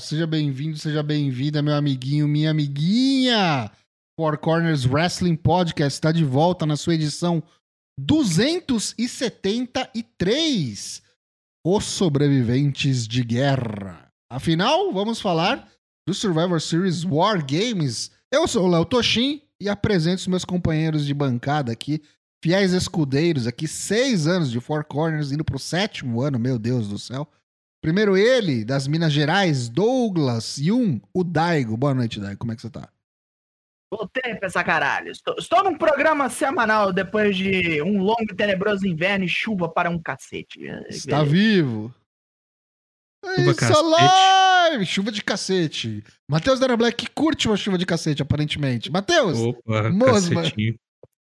seja bem-vindo, seja bem-vinda, meu amiguinho, minha amiguinha. Four Corners Wrestling Podcast está de volta na sua edição 273. Os sobreviventes de guerra. Afinal, vamos falar do Survivor Series War Games. Eu sou o Léo Toshin e apresento os meus companheiros de bancada aqui, fiéis escudeiros aqui, seis anos de Four Corners, indo pro sétimo ano, meu Deus do céu. Primeiro ele, das Minas Gerais, Douglas Yun, o Daigo. Boa noite, Daigo. Como é que você tá? Voltei pra essa caralho. Estou, estou num programa semanal depois de um longo e tenebroso inverno e chuva para um cacete. Está vivo. Chuva Isso, cacete. live! Chuva de cacete. Matheus Dana Black curte uma chuva de cacete, aparentemente. Matheus, Opa, Mosma. cacetinho.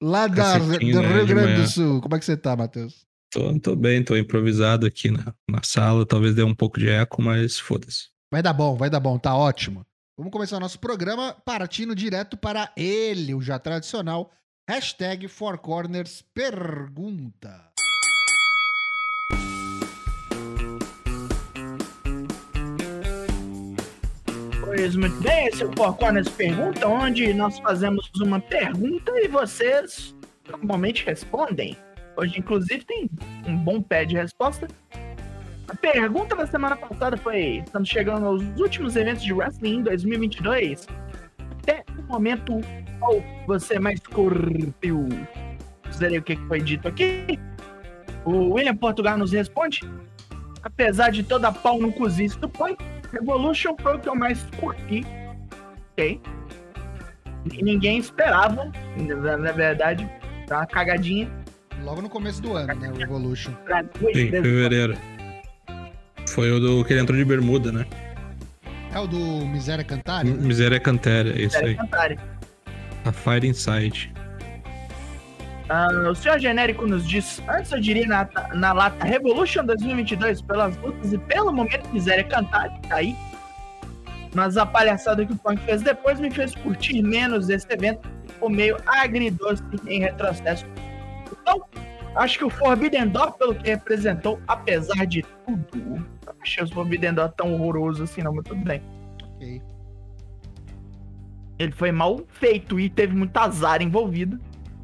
lá da, do né, Rio de Grande do. Sul, como é que você tá, Matheus? Tô, tô bem, tô improvisado aqui na, na sala. Talvez dê um pouco de eco, mas foda-se. Vai dar bom, vai dar bom, tá ótimo. Vamos começar o nosso programa partindo direto para ele, o já tradicional hashtag Four Corners Pergunta. Pois muito bem, esse é o Four Corners Pergunta, onde nós fazemos uma pergunta e vocês normalmente respondem. Hoje, inclusive, tem um bom pé de resposta. A pergunta da semana passada foi: estamos chegando aos últimos eventos de wrestling em 2022. Até o momento, qual você mais curtiu? Zerei o que foi dito aqui. O William Portugal nos responde: apesar de toda a pau no cozice do punk, Revolution foi o que eu mais curti. Ok? Ninguém esperava, na verdade, tá uma cagadinha. Logo no começo do ano, né? O duas Sim, fevereiro. Foi o do que ele entrou de bermuda, né? É o do Miséria Cantare? né? Miséria Cantéria, é isso Era aí. cantarem. A Fire Inside. Ah, o senhor genérico nos diz: antes eu diria na, na lata Revolution 2022 pelas lutas e pelo momento miséria cantar, tá aí. Mas a palhaçada que o Punk fez depois me fez curtir menos esse evento, ficou meio agridoce em retrocesso. Então, acho que o Forbidden Door, pelo que representou, apesar de tudo, não achei o Forbidden Door tão horroroso assim, não, mas tudo bem. Ok. Ele foi mal feito e teve muito azar envolvido.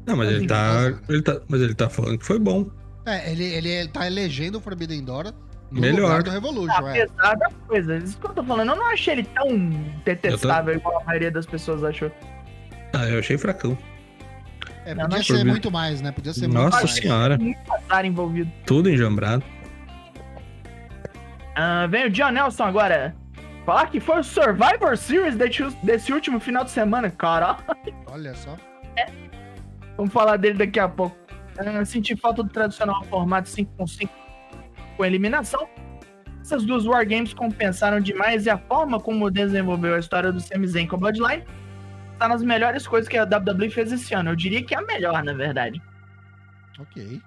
Não, mas Mas ele tá, ele tá. Mas ele tá falando que foi bom. É, ele, ele, ele tá elegendo o Forbidden Door no Melhor. lugar do Revolution, é. Apesar da coisa, isso que eu tô falando, eu não achei ele tão detestável igual a maioria das pessoas achou. Ah, eu achei fracão. É, Não, podia não. ser muito mais, né? Podia ser muito Nossa mais. senhora. Muito azar envolvido. Tudo enjambrado. Ah, vem o John Nelson agora. Falar que foi o Survivor Series desse, último final de semana, cara. Olha só. Vamos falar dele daqui a pouco. Ah, senti falta do tradicional formato 5 com 5 com eliminação. Essas duas Wargames compensaram demais e a forma como desenvolveu a história do Sami Zayn com a Bloodline está nas melhores coisas que a WWE fez esse ano. Eu diria que é a melhor, na verdade. Ok.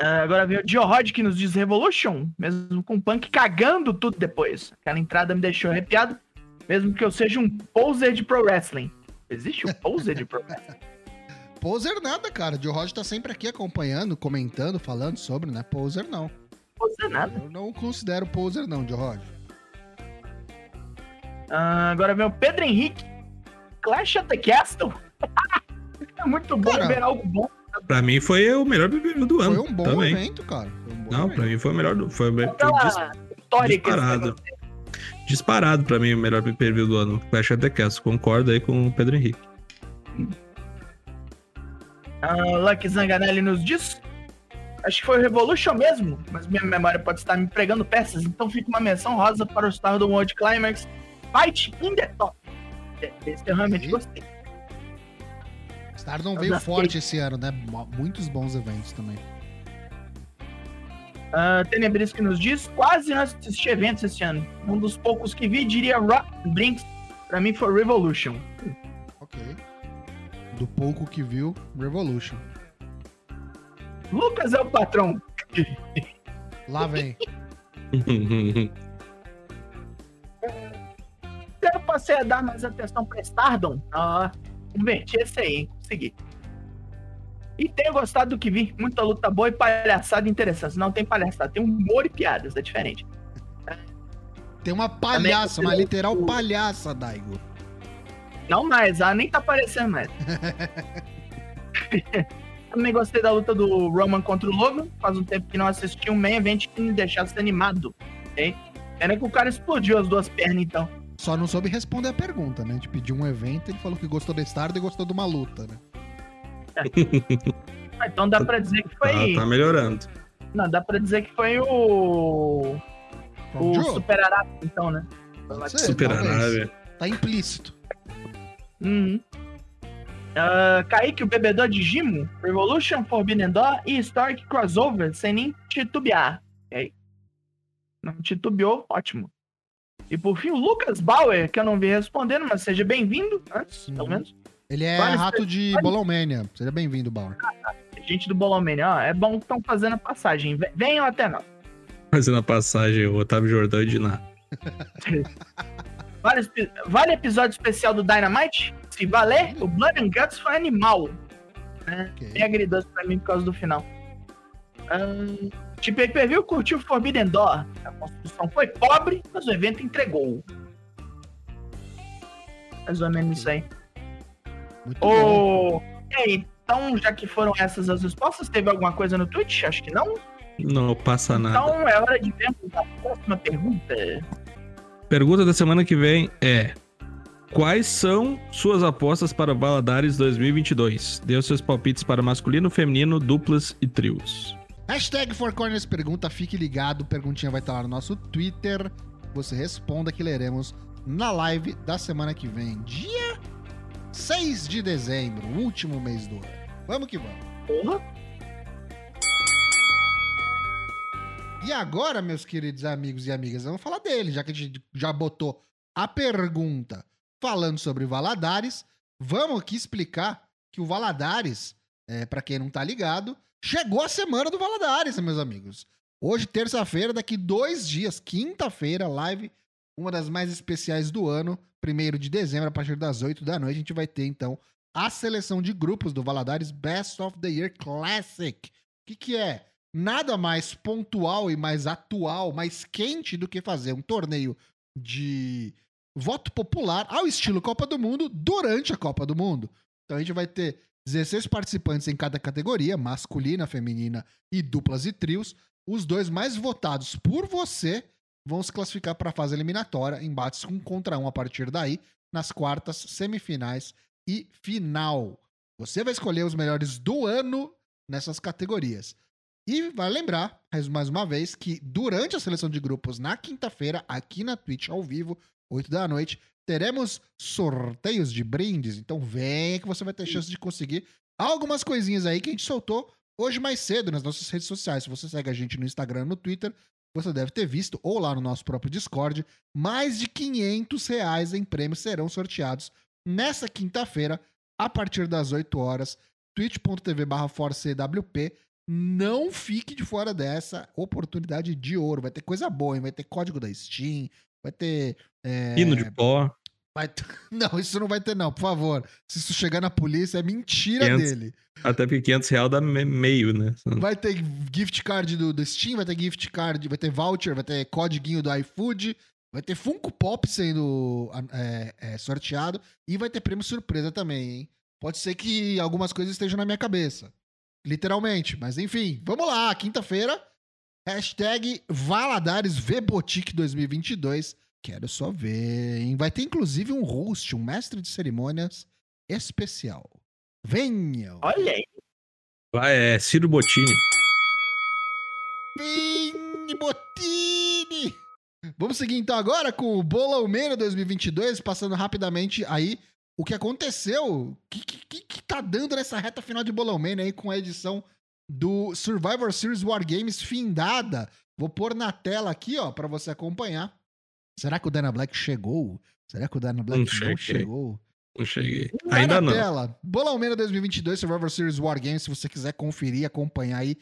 Ah, agora vem o Dio Rod que nos diz Revolution, mesmo com o Punk cagando tudo depois. Aquela entrada me deixou arrepiado, mesmo que eu seja um poser de pro wrestling. Existe um poser de pro wrestling? Poser nada, cara. O Joe Rod tá sempre aqui acompanhando, comentando, falando sobre, né? Poser não. Poser nada. Eu não considero poser não, Joe Rod. Ah, agora vem o Pedro Henrique. Clash at the Castle? é muito bom Cara, ver algo bom. Pra mim foi o melhor bebê do Foi ano. um bom também. evento, cara. Foi um bom Não, evento. pra mim foi o melhor do. Foi, foi dis- disparado. disparado pra mim o melhor view do ano. Clash of the Castle. Concordo aí com o Pedro Henrique. Ah, Lucky Zanganelli nos diz. Acho que foi o Revolution mesmo, mas minha memória pode estar me pregando peças, então fica uma menção rosa para o Star do World Climax Fight in the Top. Esse eu realmente Ok. gostei. Stardom Eu veio forte esse ano, né? Muitos bons eventos também. Uh, Tenebris que nos diz, quase não assisti eventos esse ano. Um dos poucos que vi, diria Rock Brinks. Pra mim foi Revolution. Ok. Do pouco que viu, Revolution. Lucas é o patrão. Lá vem. Eu passei a dar mais atenção pra Stardom. Ah, inverti esse aí, hein? Consegui. E tenho gostado do que vi. Muita luta boa e palhaçada interessante. Não tem palhaçada, tem humor e piadas, é diferente. Tem uma palhaça, uma Também- literal palhaça, Daigo. Não mais, ela nem tá aparecendo mais. Também gostei da luta do Roman contra o Logan. Faz um tempo que não assisti um main event que me deixasse animado. Ok? Pena que o cara explodiu as duas pernas, então. Só não soube responder a pergunta, né? A gente pediu um evento, ele falou que gostou da Stardom e gostou de uma luta, né? Ah, Então dá pra dizer que Tá, foi. tá melhorando. Não, dá pra dizer que foi o. O Joe? Super Arata, então, né? Ser, Super talvez. Arábia. Tá implícito. Uhum. Ah, Kaique, o bebedor de Gimo, Revolution, Forbidden Door e Stark Crossover, sem nem titubear. Ok? Não titubeou, ótimo. E por fim, o Lucas Bauer, que eu não vi respondendo, mas seja bem-vindo, antes, Uhum. pelo menos. Ele é Vale rato de vale- Bolomania. Seja bem-vindo, Bauer. Gente do Bolomania, ó, é bom que estão fazendo a passagem. Ve- Venham até nós. Fazendo a passagem, o Otávio Jordão e Diná. Vale, vale episódio especial do Dynamite? Se valer, o Blood and Guts foi animal. Ok. Bem agridoce pra mim por causa do final. Ahn, tipo, pay-per-view curtiu Forbidden Door. A construção foi pobre, mas o evento entregou. Mais ou menos isso aí. Muito. Ô, E aí, então, já que foram essas as respostas, teve alguma coisa no Twitch? Acho que não. Não passa nada. Então é hora de vermos a próxima pergunta. Pergunta da semana que vem é: Quais são suas apostas para Valadares 2022? Dê os seus palpites para masculino, feminino, duplas e trios. Hashtag Four Corners pergunta, fique ligado. Perguntinha vai estar lá no nosso Twitter. Você responda que leremos na live da semana que vem, dia 6 de dezembro, último mês do ano. Vamos que vamos. Porra. E agora, meus queridos amigos e amigas, vamos falar dele, já que a gente já botou a pergunta falando sobre Valadares. Vamos aqui explicar que o Valadares, é, para quem não tá ligado, chegou a semana do Valadares, meus amigos. Hoje, terça-feira, daqui dois dias, quinta-feira, live, uma das mais especiais do ano, primeiro de dezembro, a partir das 8 da noite, a gente vai ter, então, a seleção de grupos do Valadares Best of the Year Classic. O que, que é? Nada mais pontual e mais atual, mais quente do que fazer um torneio de voto popular ao estilo Copa do Mundo durante a Copa do Mundo. Então a gente vai ter 16 participantes em cada categoria, masculina, feminina e duplas e trios. Os dois mais votados por você vão se classificar para a fase eliminatória, embates um contra um a partir daí, nas quartas, semifinais e final. Você vai escolher os melhores do ano nessas categorias. E vai lembrar, mais- mais uma vez, que durante a seleção de grupos na quinta-feira, aqui na Twitch ao vivo, 8 da noite, teremos sorteios de brindes. Então vem que você vai ter chance de conseguir algumas coisinhas aí que a gente soltou hoje mais cedo nas nossas redes sociais. Se você segue a gente no Instagram, no Twitter, você deve ter visto, ou lá no nosso próprio Discord, mais de 500 reais em prêmios serão sorteados nessa quinta-feira, a partir das 8 horas, twitch.tv barra forcewp. Não fique de fora dessa oportunidade de ouro. Vai ter coisa boa, hein? Vai ter código da Steam, vai ter. é, Hino de pó. Vai ter- Não, isso não vai ter, não, por favor. Se isso chegar na polícia, é mentira 500. dele. Até porque 500 reais dá me- meio, né? Vai ter gift card do, do Steam, vai ter gift card, vai ter voucher, vai ter codiguinho do iFood, vai ter Funko Pop sendo é, é, sorteado e vai ter prêmio surpresa também, hein? Pode ser que algumas coisas estejam na minha cabeça. Literalmente. Mas enfim, vamos lá. Quinta-feira. Hashtag Valadares Vbotique 2022. Quero só ver, hein? Vai ter inclusive um host, um mestre de cerimônias especial. Venham! Olha aí. Vai, é Ciro Bottini. Vini Bottini! Vamos seguir então agora com o Bolomania 2022, passando rapidamente aí o que aconteceu, o que, que, que- tá dando nessa reta final de Bolomania aí com a edição do Survivor Series War Games findada. Vou pôr na tela aqui, ó, pra você acompanhar. Será que o Dana Black chegou? Será que o Dana Black Não cheguei. chegou? Não cheguei. Tá Ainda na não. tela. Bolão 2022 Survivor Series War Games. Se você quiser conferir, acompanhar aí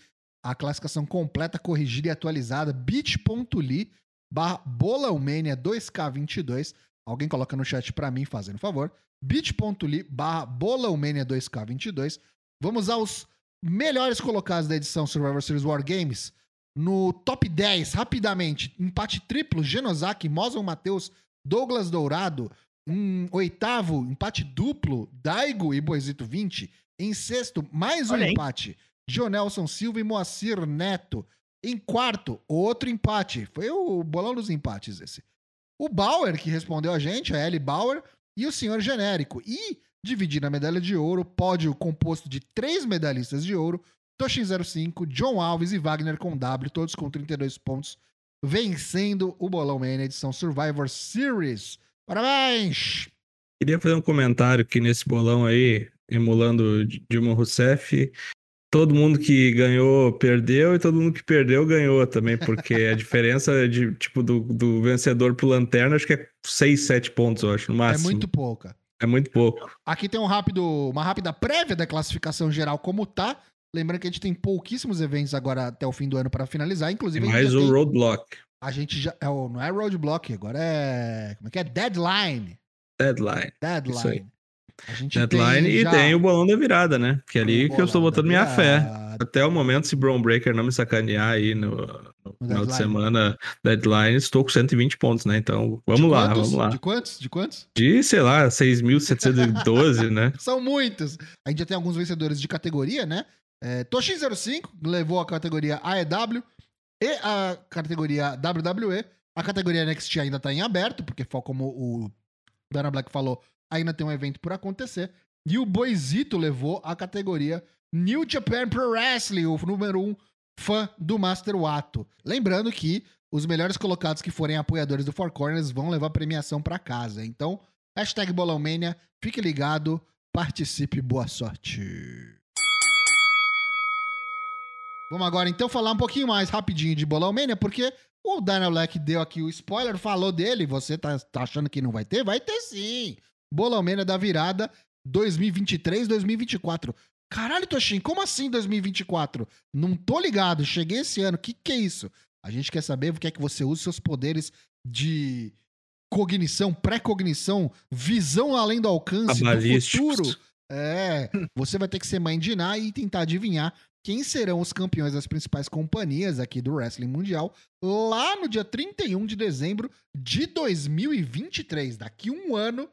a classificação completa, corrigida e atualizada, bit.ly barra Bolãomania 2K22. Alguém coloca no chat pra mim, fazendo favor. bit.ly barra Bolãomania 2K22. Vamos aos melhores colocados da edição Survivor Series War Games. No top 10, rapidamente, empate triplo, Genosaki, Mozon Matheus, Douglas Dourado. Em oitavo, empate duplo, Daigo e Boisito 20. Em sexto, mais um empate, Jonelson Silva e Moacir Neto. Em quarto, outro empate. Foi o bolão dos empates esse. O Bauer, que respondeu a gente, a Ellie Bauer, e o senhor genérico. E dividindo a medalha de ouro, pódio composto de três medalhistas de ouro, Toshin 05, John Alves e Wagner com W, todos com 32 pontos, vencendo o Bolão Mania edição Survivor Series. Parabéns! Queria fazer um comentário que nesse bolão aí, emulando Dilma Rousseff, todo mundo que ganhou perdeu e todo mundo que perdeu ganhou também, porque a diferença de tipo do, do vencedor pro lanterna acho que é 6, 7 pontos, eu acho, no máximo. É muito pouca. É muito pouco. Aqui tem um rápido, uma rápida prévia da classificação geral como tá. Lembrando que a gente tem pouquíssimos eventos agora até o fim do ano para finalizar, inclusive a gente mais o tem- roadblock, a gente já é, não é roadblock, agora é como é que é deadline. deadline. Isso aí. Deadline. A gente Deadline tem e já tem o bolão da virada, né? Que é ali que eu estou botando minha fé. Até o momento, se Brown Breaker não me sacanear aí no, no final de deadline. semana, deadline, estou com 120 pontos, né? Então, vamos De lá, quantos? vamos lá. De quantos? De quantos? De, sei lá, 6.712, né? São muitos. A gente já tem alguns vencedores de categoria, né? É, Toshin05 levou a categoria AEW e a categoria WWE. A categoria NXT ainda tá em aberto, porque como o Dana Black falou, ainda tem um evento por acontecer. E o Boizito levou a categoria New Japan Pro Wrestling, o número um fã do Master Wato. Lembrando que os melhores colocados que forem apoiadores do Four Corners vão levar premiação pra casa. Então, hashtag Bolãomania, fique ligado, participe, boa sorte. Vamos agora então falar um pouquinho mais rapidinho de Bolão Mania, porque o Daniel Black deu aqui o spoiler, falou dele, você tá, tá achando que não vai ter? Vai ter sim! Bolão Mania da virada 2023-2024. Caralho, Toshin, como assim 2024? Não tô ligado, cheguei esse ano, que que é isso? A gente quer saber, quer que você use seus poderes de cognição, pré-cognição, visão além do alcance do futuro. É, você vai ter que ser mãe de Ná e tentar adivinhar quem serão os campeões das principais companhias aqui do Wrestling Mundial lá no dia 31 de dezembro de 2023. Daqui um ano,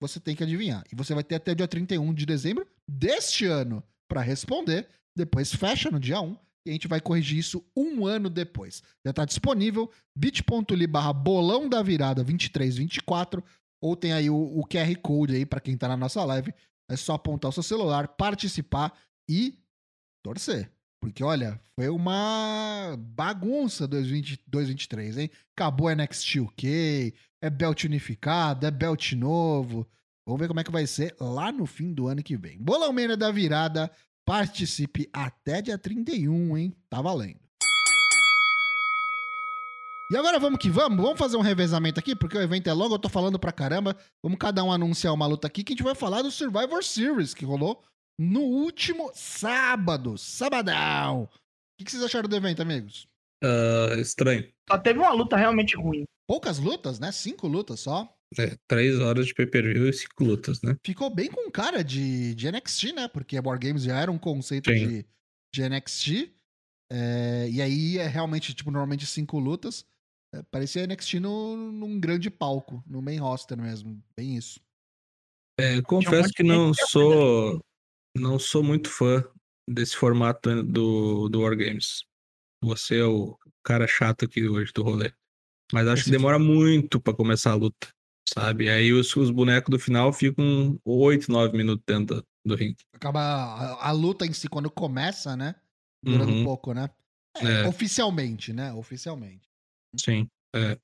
você tem que adivinhar. E você vai ter até o dia 31 de dezembro deste ano para responder. Depois fecha no dia 1 e a gente vai corrigir isso um ano depois. Já está disponível bit.ly barra bolão da virada 2324 ou tem aí o, o QR Code aí para quem tá na nossa live. É só apontar o seu celular, participar e torcer. Porque, olha, foi uma bagunça 2020 2023, hein? Acabou a NXT UK, é belt unificado, é belt novo. Vamos ver como é que vai ser lá no fim do ano que vem. Bolão Mania da virada, participe até dia 31, hein? Tá valendo. E agora vamos que vamos, vamos fazer um revezamento aqui, porque o evento é longo, eu tô falando pra caramba. Vamos cada um anunciar uma luta aqui que a gente vai falar do Survivor Series, que rolou no último sábado, sabadão. O que, que vocês acharam do evento, amigos? Ah, estranho. Só teve uma luta realmente ruim. Poucas lutas, né? Cinco lutas só. É, três horas de pay-per-view e cinco lutas, né? Ficou bem com cara de, de NXT, né? Porque a War Games já era um conceito Sim. de, de NXT. É, e aí é realmente, tipo, normalmente cinco lutas. É, parecia NXT no, num grande palco, no main roster mesmo. Bem isso. É, confesso que não sou não sou muito fã desse formato do, do Wargames. Você é o cara chato aqui hoje do rolê. Mas acho que demora muito pra começar a luta, sabe? Aí os, os bonecos do final ficam 8, 9 minutos dentro do, do ringue. Acaba a, a luta em si, quando começa, né? Durando um Uhum, pouco, né? É, É. Oficialmente, né? Oficialmente. sim. é.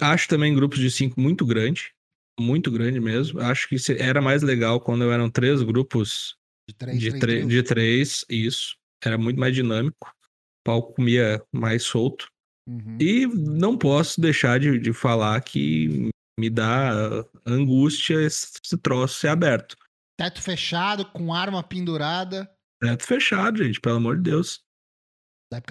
Acho também grupos de cinco muito grande. Muito grande mesmo. Acho que era mais legal quando eram três grupos De três, de, três, de três, isso. Era muito mais dinâmico. O palco comia mais solto. Uhum. E não posso deixar de, de falar que me dá angústia esse, esse troço ser aberto. Teto fechado, com arma pendurada. Teto fechado, gente, pelo amor de Deus.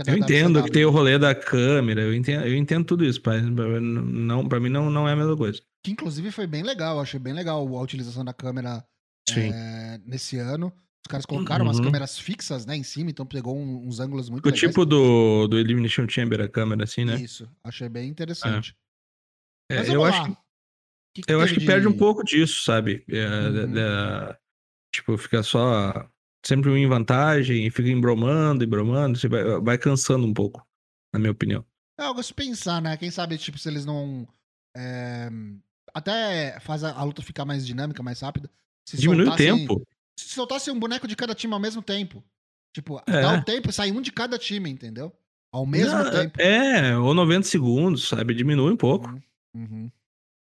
Eu entendo que tem o rolê da câmera, eu entendo, eu entendo tudo isso, mas não, pra mim não, não é a mesma coisa. Que inclusive foi bem legal. Achei bem legal a utilização da câmera é, nesse ano. Os caras colocaram umas Uhum. câmeras fixas, né, em cima, então pegou um- uns ângulos muito O legais. tipo do, do Elimination Chamber, a câmera, assim, né? Isso, achei bem interessante. É, Mas eu acho que que que Eu acho que de- perde um pouco disso, sabe? É, Uhum. da- da- tipo, fica só sempre em vantagem e fica embromando, embromando, você vai, vai cansando um pouco, na minha opinião. É algo a se pensar, né? Quem sabe, tipo, se eles não. é, até faz a, a luta ficar mais dinâmica, mais rápida. Se Diminui o tempo. Se soltasse um boneco de cada time ao mesmo tempo. Tipo, É. dá o tempo e sai um de cada time, entendeu? Ao mesmo Não, tempo. É, ou 90 segundos, sabe? Diminui um pouco. Uhum, uhum.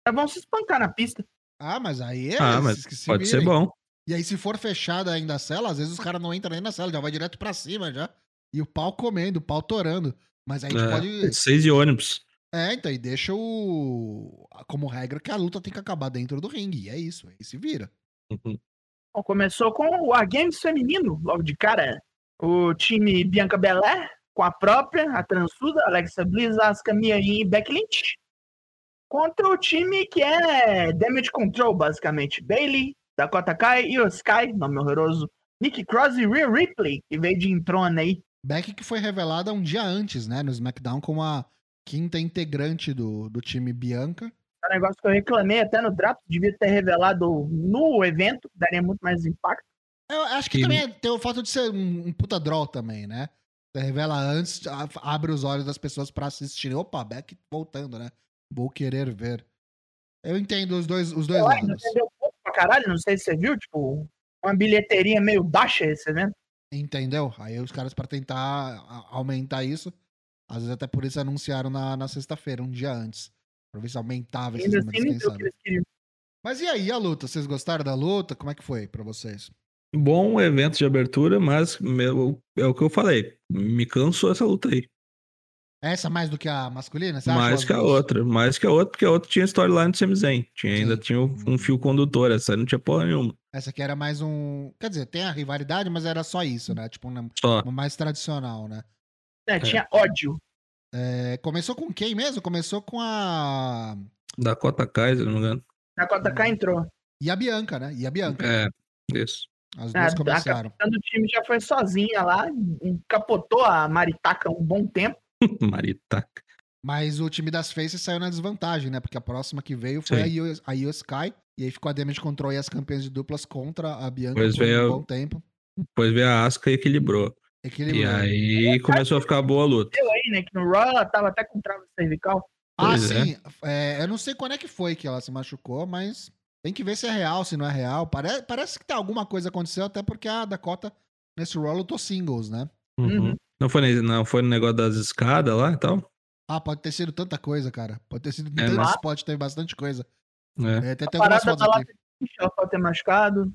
É bom se espancar na pista. Ah, mas aí é. Ah, mas se Pode ser bom. E aí, se for fechada ainda a cela, às vezes os caras não entram nem na cela, já vai direto pra cima já. E o pau comendo, o pau torando. Mas aí a gente É, pode. Seis de ônibus. É, então, e deixa o. Como regra que a luta tem que acabar dentro do ringue. E é isso, aí se vira. Uhum. Bom, começou com o Wargames feminino, logo de cara. O time Bianca Belair, com a própria, a Transuda, Alexa Bliss, Asuka, Mia e Becky Lynch. Contra o time que é Damage Control, basicamente. Bailey, Dakota Kai, Io Sky, nome horroroso. Nick Cross e Rhea Ripley, que veio de entrona aí. Beck que foi revelada um dia antes, né, no SmackDown, como a quinta integrante do, do time Bianca. É um negócio que eu reclamei até no draft, devia ter revelado no evento, daria muito mais impacto. Eu acho que Que- também tem o fato de ser um, um puta draw também, né? Você revela antes, abre os olhos das pessoas pra assistirem. Opa, Beck voltando, né? Vou querer ver. Eu entendo os dois, os dois lados. pouco pra caralho, não sei se você viu, tipo, uma bilheteria meio baixa esse evento. Entendeu? Aí os caras, pra tentar aumentar isso, às vezes até por isso anunciaram na, na sexta-feira, um dia antes. Pra ver se aumentava esses Ainda assim, números, nem quem que sabe. queriam. Mas e aí, a luta? Vocês gostaram da luta? Como é que foi pra vocês? Bom evento de abertura, mas meu- é o que eu falei. Me cansou essa luta aí. Essa mais do que a masculina? Você acha, mais que a duas? outra. Mais que a outra, porque a outra tinha storyline do Sami Zayn. Tinha, ainda tinha um, um fio condutor. Essa aí não tinha porra nenhuma. Essa aqui era mais um. Quer dizer, tem a rivalidade, mas era só isso, né? Tipo, uma, Só. uma mais tradicional, né? É, tinha ódio. É, começou com quem mesmo? Começou com a. Dakota Kai, se não me engano. Dakota Kai entrou. E a Bianca, né? E a Bianca. É, isso. As A, duas a começaram. capitã do time já foi sozinha lá, encapotou a Maritaca um bom tempo. Maritaca. Mas o time das Faces saiu na desvantagem, né? Porque a próxima que veio foi Sim. a Io, a Io Sky. E aí ficou a Damage Control e as campeãs de duplas contra a Bianca Pois por veio- um bom tempo. Depois veio a Asuka e equilibrou. E Equilibrou. aí começou a ficar boa a luta. Deu aí, né? Que no Raw ela tava até com trava cervical. Ah, Pois é. sim. É, eu não sei quando é que foi que ela se machucou, mas tem que ver se é real, se não é real. Pare- parece que tá alguma coisa aconteceu, até porque a Dakota nesse Raw lutou singles, né? Uhum. Uhum. Não, foi, não foi no negócio das escadas lá e tal? Ah, pode ter sido tanta coisa, cara. Pode ter sido É, tanto mas- spot, teve bastante coisa. É. É, tem até algumas Parada fotos da lá, aqui. ela pode ter machucado.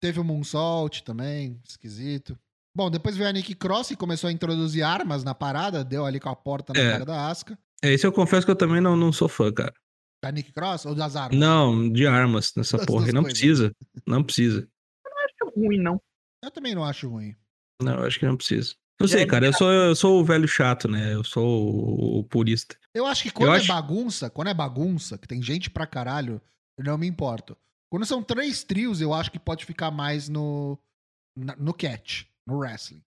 Teve o Moonsault também, esquisito. Bom, depois veio a Nick Cross e começou a introduzir armas na parada, deu ali com a porta na É. cara da Asuka. É, isso eu confesso que eu também não, não sou fã, cara. Da Nick Cross ou das armas? Não, de armas nessa Das porra. Não coisas. precisa. Não precisa. Não acho ruim, não. Eu também não acho ruim. Não, eu acho que não precisa. Eu Já sei, cara, eu sou, eu sou o velho chato, né? Eu sou o, o purista. Eu acho que quando Eu é acho- bagunça, quando é bagunça, que tem gente pra caralho, eu não me importo. Quando são três trios, eu acho que pode ficar mais no, no catch, no wrestling.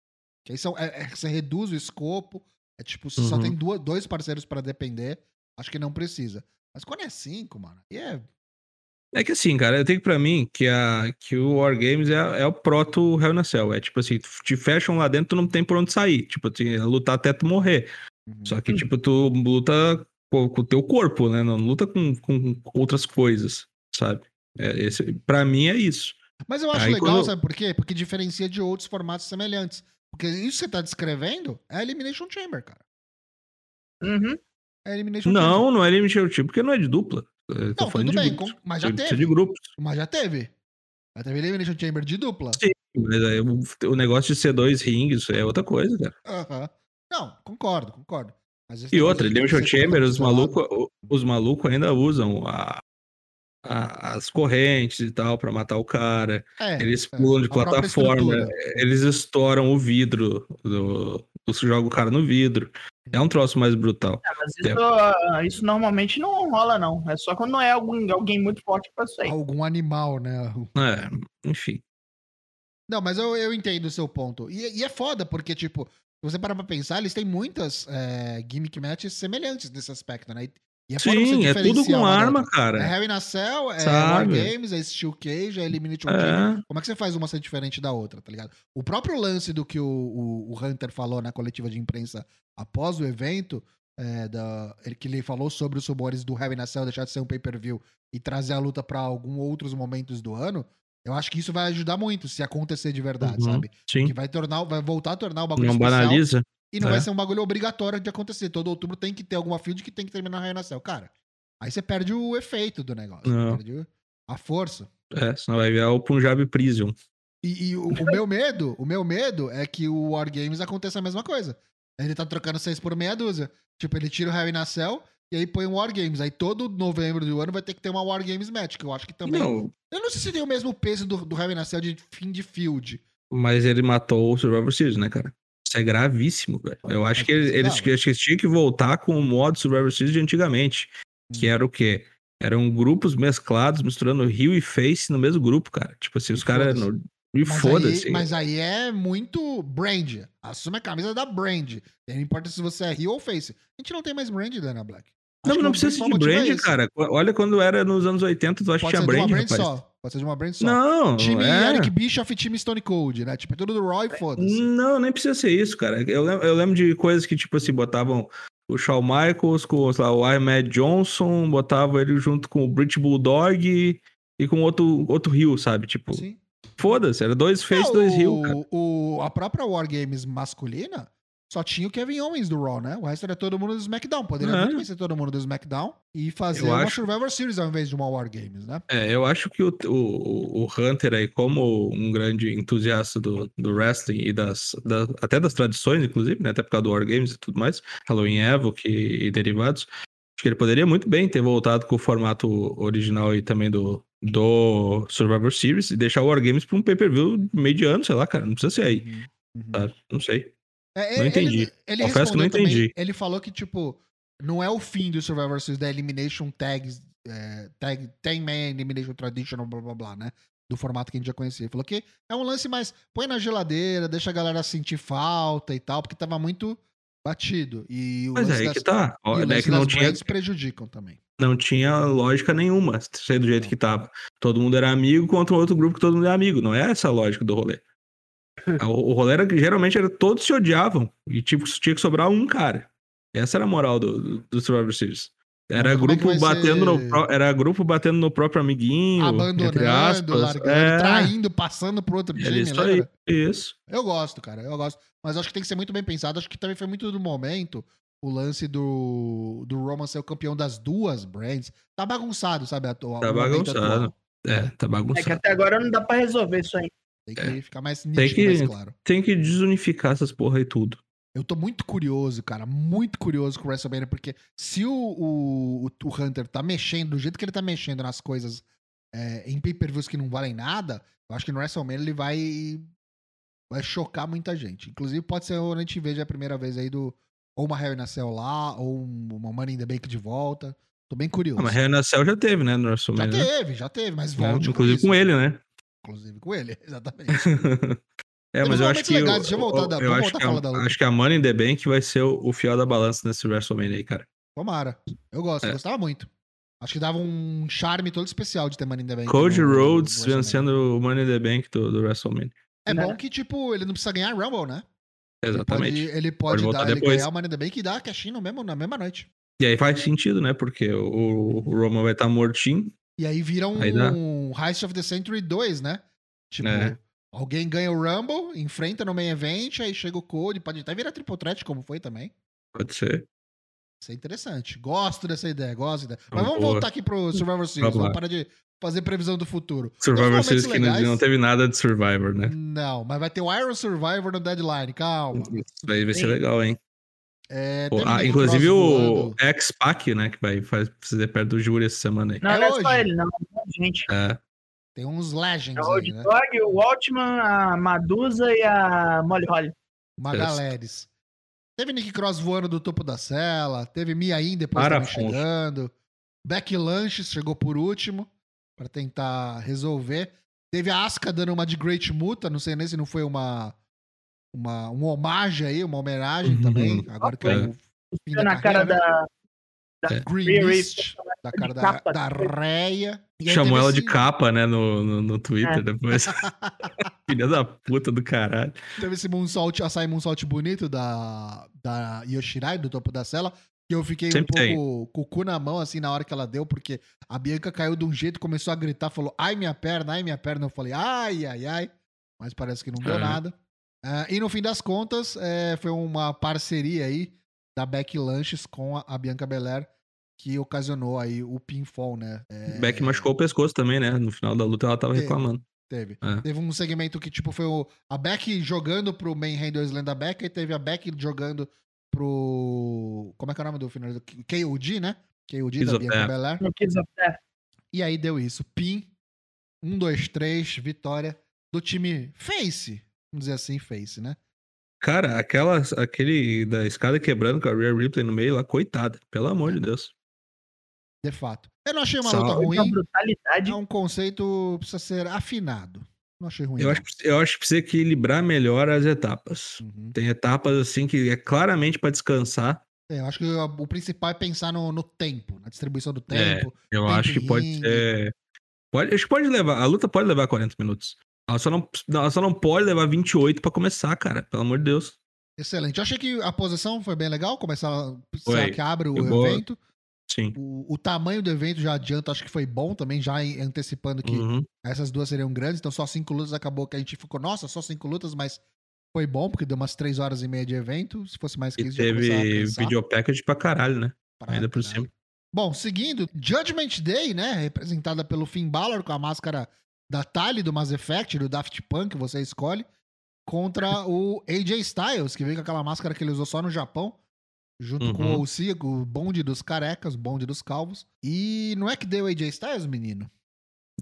Que aí são, é- é- você reduz o escopo, é tipo, só Uhum. tem duas- dois parceiros pra depender, acho que não precisa. Mas quando é cinco, mano, aí é. É que assim, cara, eu tenho pra mim que, a, que o Wargames é, é o proto Hell in a Cell. É tipo assim, te fecham lá dentro, tu não tem por onde sair. Tipo, tu ia lutar até tu morrer. Uhum. Só que, tipo, tu luta com, com o teu corpo, né? Não luta com, com outras coisas, sabe? É, esse, pra mim é isso. Mas eu acho Aí legal, quando- sabe por quê? Porque diferencia de outros formatos semelhantes. Porque isso que você tá descrevendo é Elimination Chamber, cara. Uhum. É Elimination Chamber. Não, não é limite tipo, porque não é de dupla. Eu Não, tudo de bem, grupos. mas já teve. de grupos. Mas já teve. Já teve Elimination Chamber de dupla. Sim. Mas aí o, negócio de ser dois rings é outra coisa, cara. Aham. Não, concordo, concordo. E outra, Elimination Chamber, os malucos os maluco ainda usam a- a- as correntes e tal pra matar o cara. É, Eles é, pulam de a própria plataforma, eles estouram o vidro, do, do- joga o cara no vidro. É um troço mais brutal. É, mas isso, ah, isso normalmente não rola, não. É só quando não é algum, alguém muito forte pra aí. Algum animal, né? É, enfim. Não, mas eu, eu entendo o seu ponto. E, e é foda, porque, tipo, se você parar pra pensar, eles têm muitas é, gimmick matches semelhantes nesse aspecto, né? E é Sim, é tudo com arma, cara. É Harry na Cell, é? War Games, é Steel Cage, é Elimination Chamber. É, Como é que você faz uma ser diferente da outra, tá ligado? O próprio lance do que o, o- o Hunter falou na coletiva de imprensa após o evento, é, da, ele, que ele falou sobre os rumores do Heaven Cell deixar de ser um pay-per-view e trazer a luta pra alguns outros momentos do ano, eu acho que isso vai ajudar muito se acontecer de verdade, Uhum, sabe? sim. Que vai tornar, vai voltar a tornar o bagulho Não especial banaliza. E não é. vai ser um bagulho obrigatório de acontecer. Todo outubro tem que ter alguma field que tem que terminar Heaven Cell. Cara, aí você perde o efeito do negócio, Não. perde a força. É, senão vai virar o Punjab Prison. E, e o, o meu medo, o meu medo é que o War Games aconteça a mesma coisa. Ele tá trocando seis por meia dúzia. Tipo, ele tira o Harry e aí põe um War Games. Aí todo novembro do ano vai ter que ter uma War Games match, que eu acho que também. Não, Eu não sei se tem o mesmo peso do, do Harry de fim de field. mas ele matou o Survivor Series, né, cara? Isso é gravíssimo, velho. Eu acho que eles, eles, Não. que eles tinham que voltar com o modo Survivor Series de antigamente. Que Hum. era o quê? Eram grupos mesclados, misturando Rio e Face no mesmo grupo, cara. Tipo assim, os caras. E foda-se. Mas aí é muito brand. Assume a camisa da brand. Não importa se você é heel ou face. A gente não tem mais brand, Dana Black. Não, Acho não o precisa ser de é brand, cara. Olha quando era nos anos 80, tu acha que tinha uma brand, brand rapaz. só. Pode ser de uma brand só. Não, Time é. Eric Bischoff e time Stone Cold, né? Tipo, é tudo do Raw e foda-se. Não, nem precisa ser isso, cara. Eu lembro, eu lembro de coisas que, tipo assim, botavam o Shawn Michaels com sei lá, o Ahmed Johnson, botavam ele junto com o British Bulldog e com outro, outro Rio, sabe? Tipo, Sim. foda-se, era dois face, dois Rio, cara. o- a própria War Games masculina só tinha o Kevin Owens do Raw, né? O resto era todo mundo do SmackDown. Poderia É. muito bem ser todo mundo do SmackDown e fazer Eu uma acho- Survivor Series ao invés de uma War Games, né? É, eu acho que o, o, o Hunter aí, como um grande entusiasta do, do wrestling e das, da- até das tradições, inclusive, né? Até por causa do War Games e tudo mais, Halloween Evoque e, e derivados, acho que ele poderia muito bem ter voltado com o formato original e também do, do Survivor Series e deixar o War Games pra um pay-per-view meio de ano, sei lá, cara. Não precisa ser aí, Uhum, uhum. tá? Não sei. É, Não ele- entendi. Ele, ele Confesso que não também, entendi. Ele falou que, tipo, não é o fim do Survivor Series da Elimination Tags, é, tag, 10 Man Elimination Traditional, blá blá blá, né? Do formato que a gente já conhecia. Ele falou que é um lance mais. Põe na geladeira, deixa a galera sentir falta e tal, porque tava muito batido. E o Mas lance aí das, que tá. Ó, É que não tinha, prejudicam também. não tinha lógica nenhuma ser do jeito que tava. Todo mundo era amigo contra um outro grupo que todo mundo é amigo. Não é essa a lógica do rolê. O, o rolê era que geralmente era todos se odiavam. E tipo, tinha que sobrar um cara. Essa era a moral do, do, do Survivor Series. Era Mas é grupo vai batendo ser- no pró- era grupo batendo no próprio amiguinho, entre Abandonando, aspas. largando, é, traindo, passando pro outro time, isso aí. Isso. Eu gosto, cara, eu gosto. Mas acho que tem que ser muito bem pensado. Acho que também foi muito do momento o lance do, do Roman ser o campeão das duas brands. Tá bagunçado, sabe? A, o Tá bagunçado. atual. É, tá É que bagunçado. até agora não dá pra resolver isso aí. Tem que ficar mais Tem nítido, que- mais claro. Tem que desunificar essas porra e tudo. Eu tô muito curioso, cara, muito curioso com o WrestleMania, porque se o, o, o- Hunter tá mexendo do jeito que ele tá mexendo nas coisas é, em pay-per-views que não valem nada, eu acho que no WrestleMania ele vai vai chocar muita gente. Inclusive, pode ser onde a gente veja a primeira vez aí do ou uma Hell in a Cell lá, ou um- uma Money in the Bank de volta. Tô bem curioso. Ah, mas Hell in a Cell já teve, né, no já WrestleMania. né? teve, já teve, mas Né? volte Inclusive com ele, né? Inclusive com ele, exatamente. É, mas eu acho que. legais, o- deixa eu voltar da- eu vamos acho que a a- falar da luta. Acho que a Money in the Bank vai ser o, o fiel da balança nesse WrestleMania aí, cara. Tomara. Eu gosto, eu É. gostava muito. Acho que dava um charme todo especial de ter Money in the Bank. Cody no- Rhodes vencendo o Money in the Bank do, do WrestleMania. É Né? bom que, tipo, ele não precisa ganhar Rumble, né? Exatamente. Ele pode, ele pode, Pode voltar dar, ele depois. ganhar o Money in the Bank e dar cash no mesmo, na mesma noite. E aí faz sentido, né? Porque o, o Roman vai estar mortinho. E aí vira um, Aí um Heist of the Century 2, né? Tipo, É. alguém ganha o Rumble, enfrenta no main event, aí chega o Cody, pode até virar triple threat, como foi também. Pode ser. Isso é interessante. Gosto dessa ideia, gosto dessa ideia. Mas vamos boa. voltar aqui pro Survivor Series. Vamos parar de fazer previsão do futuro. Survivor Series que não, legais. não teve nada de Survivor, né? Não, mas vai ter o Iron Survivor no deadline, calma. Isso vai, vai ser legal, hein? É, ah, inclusive o. X-Pac, né? Que vai fazer perto do júri essa semana aí. Não, É não é só hoje. ele, não. É gente. É. Tem uns É Legends o aí, Road né? O Waltman, a Madusa e a Molly Holly. Uma Certo. galeres. Teve Nick Cross voando do topo da cela. Teve Mia In depois Para, chegando. Becky Lanches chegou por último pra tentar resolver. Teve a Asuka dando uma de Great Muta, não sei nem se não foi uma, uma, uma homagem aí, uma homenagem Uhum. também. Agora que é o fim da na cara carreira, né? da. É. Green Mist, Ripley, da de cara da, capa. da Reia. Chamou ela de capa, né, no, no, no Twitter É. depois. Filha da puta do caralho. Teve esse moonsault, açaí moonsault bonito da, da Yoshirai, do topo da cela. Que eu fiquei Sempre um tem. pouco com o cu na mão, assim, na hora que ela deu, porque a Bianca caiu de um jeito, começou a gritar, falou, ai minha perna, ai minha perna. Eu falei, ai, ai, ai. Mas parece que não deu É. nada. Ah, e no fim das contas, é, foi uma parceria aí da Beck Lanches com a, a Bianca Belair, que ocasionou aí o pinfall, né? É, Beck machucou o pescoço também, né? No final da luta ela tava É. reclamando. Teve. É. Teve um segmento que, tipo, foi o, a Beck jogando pro main handle slam da Beck, e teve a Beck jogando pro. Como é que é o nome do final? KOD, né? KOD da Bianca. Belair. E aí deu isso. Pin. Um, dois, três, vitória do time Face. Vamos dizer assim, Face, né? Cara, aquela, aquele da escada quebrando com a Rhea Ripley no meio lá, coitada. Pelo amor de Deus. De fato. Eu não achei uma Só- luta ruim. brutalidade. É um conceito que precisa ser afinado. Não achei ruim. Eu não. acho, que- eu acho que precisa equilibrar melhor as etapas. Uhum. Tem etapas assim que é claramente pra descansar. É, eu acho que o, principal é pensar no, no tempo, na distribuição do É. tempo. Eu Tempo acho que em pode ringue. ser. Pode, acho que pode levar. A luta pode levar 40 minutos. Ela só não, ela só não pode levar 28 pra começar, cara. Pelo amor de Deus. Excelente. Eu achei que a posição foi bem legal, começar Foi. que abre o evento. Sim. O, o tamanho do evento já adianta, acho que foi bom também, já antecipando que Uhum. essas duas seriam grandes. Então só cinco lutas acabou que a gente ficou, nossa, só cinco lutas, mas foi bom, porque deu umas três horas e meia de evento. Se fosse mais que isso, a teve video package pra caralho, né? Pra Ainda por cima. Bom, seguindo, Judgment Day, né? Representada pelo Finn Balor com a máscara da Tali do Mass Effect, do Daft Punk, você escolhe, contra o AJ Styles, que veio com aquela máscara que ele usou só no Japão, junto com Uhum. o OC, o bonde dos carecas, o bonde dos calvos. E não é que deu AJ Styles, menino?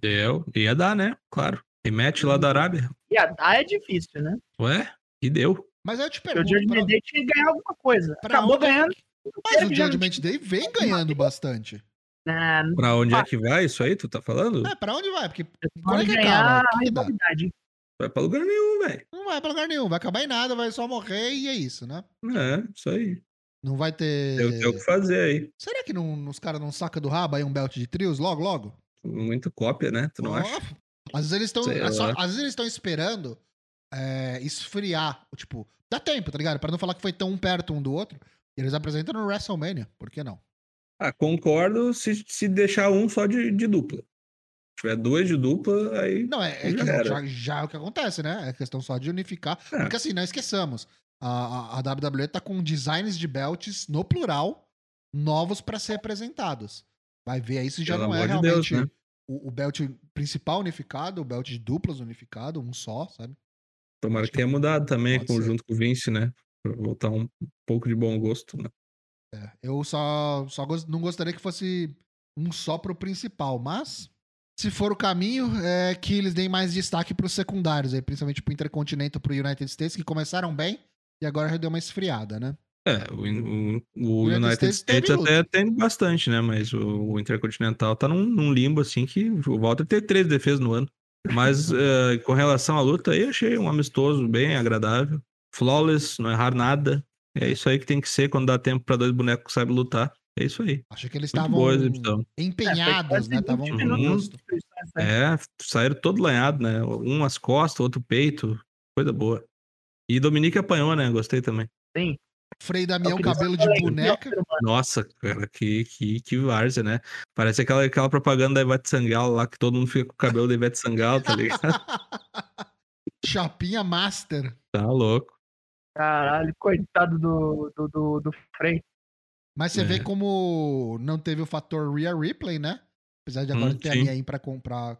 Deu. Ia dar, né? Claro. Rematch lá da Arábia. E a dar é difícil, né? Ué? E deu. Mas eu te Porque o pergunto, Judgment pra, Day tinha que ganhar alguma coisa. pra Acabou onde- ganhando. mas o Judgment Day vem ganhando bastante. Não Pra onde é que vai isso aí? Tu tá falando? É, pra onde vai? Porque quando é que acaba? Que que. Vai pra lugar nenhum, velho. Não vai pra lugar nenhum, vai acabar em nada, vai só morrer e é isso, né? É, isso aí. Não vai ter. Tem, tem o que fazer aí. Será que não, os caras não sacam do rabo aí um belt de trios logo, logo? Muito cópia, né? Tu não Ó, acha? Às vezes eles estão. É. Às vezes eles estão esperando é, esfriar. Tipo, dá tempo, tá ligado? Pra não falar que foi tão perto um do outro. Eles apresentam no WrestleMania, por que não? Ah, concordo se, se deixar um só de, de dupla. Se tiver dois de dupla, aí. Não, é, é Já era. já, já é o que acontece, né? É questão só de unificar. É. Porque assim, não esqueçamos. A, a, a WWE tá com designs de belts no plural novos pra ser apresentados. Vai ver aí se já Pelo não é de Deus, realmente né? o, o belt principal unificado, o belt de duplas unificado, um só, sabe? Tomara que tenha mudado também, junto com o Vince, né? Pra voltar um pouco de bom gosto, né? É, eu só, só gos- não gostaria que fosse um só pro principal, mas se for o caminho, é que eles deem mais destaque pros secundários, aí, principalmente pro Intercontinental, pro United States, que começaram bem e agora já deu uma esfriada, né? É, o, o, o United United States States até tem bastante, né? Mas o, o Intercontinental tá num, num limbo assim que o Walter teve três defesas no ano. Mas eh, com relação à luta aí, achei um amistoso bem agradável. Flawless, não errar nada. É isso aí que tem que ser quando dá tempo pra dois bonecos que sabem lutar. É isso aí. Acho que eles estavam empenhados, É, né? Estavam 20 com minutos. gosto. É, saíram todo lanhado, né? Um as costas, outro peito. Coisa boa. E Dominique apanhou, né? Gostei também. Sim. Frei Damião, cabelo de boneca. Nossa, cara, que, que, que várzea, né? Parece aquela, aquela propaganda da Ivete Sangalo lá, que todo mundo fica com o cabelo da Ivete Sangalo, tá ligado? Chapinha Master. tá louco. Caralho, coitado do, do, do, do Frei. Mas você É. vê como não teve o fator Rhea Ripley, né? Apesar de agora Hum, ter a sim. Nia aí pra,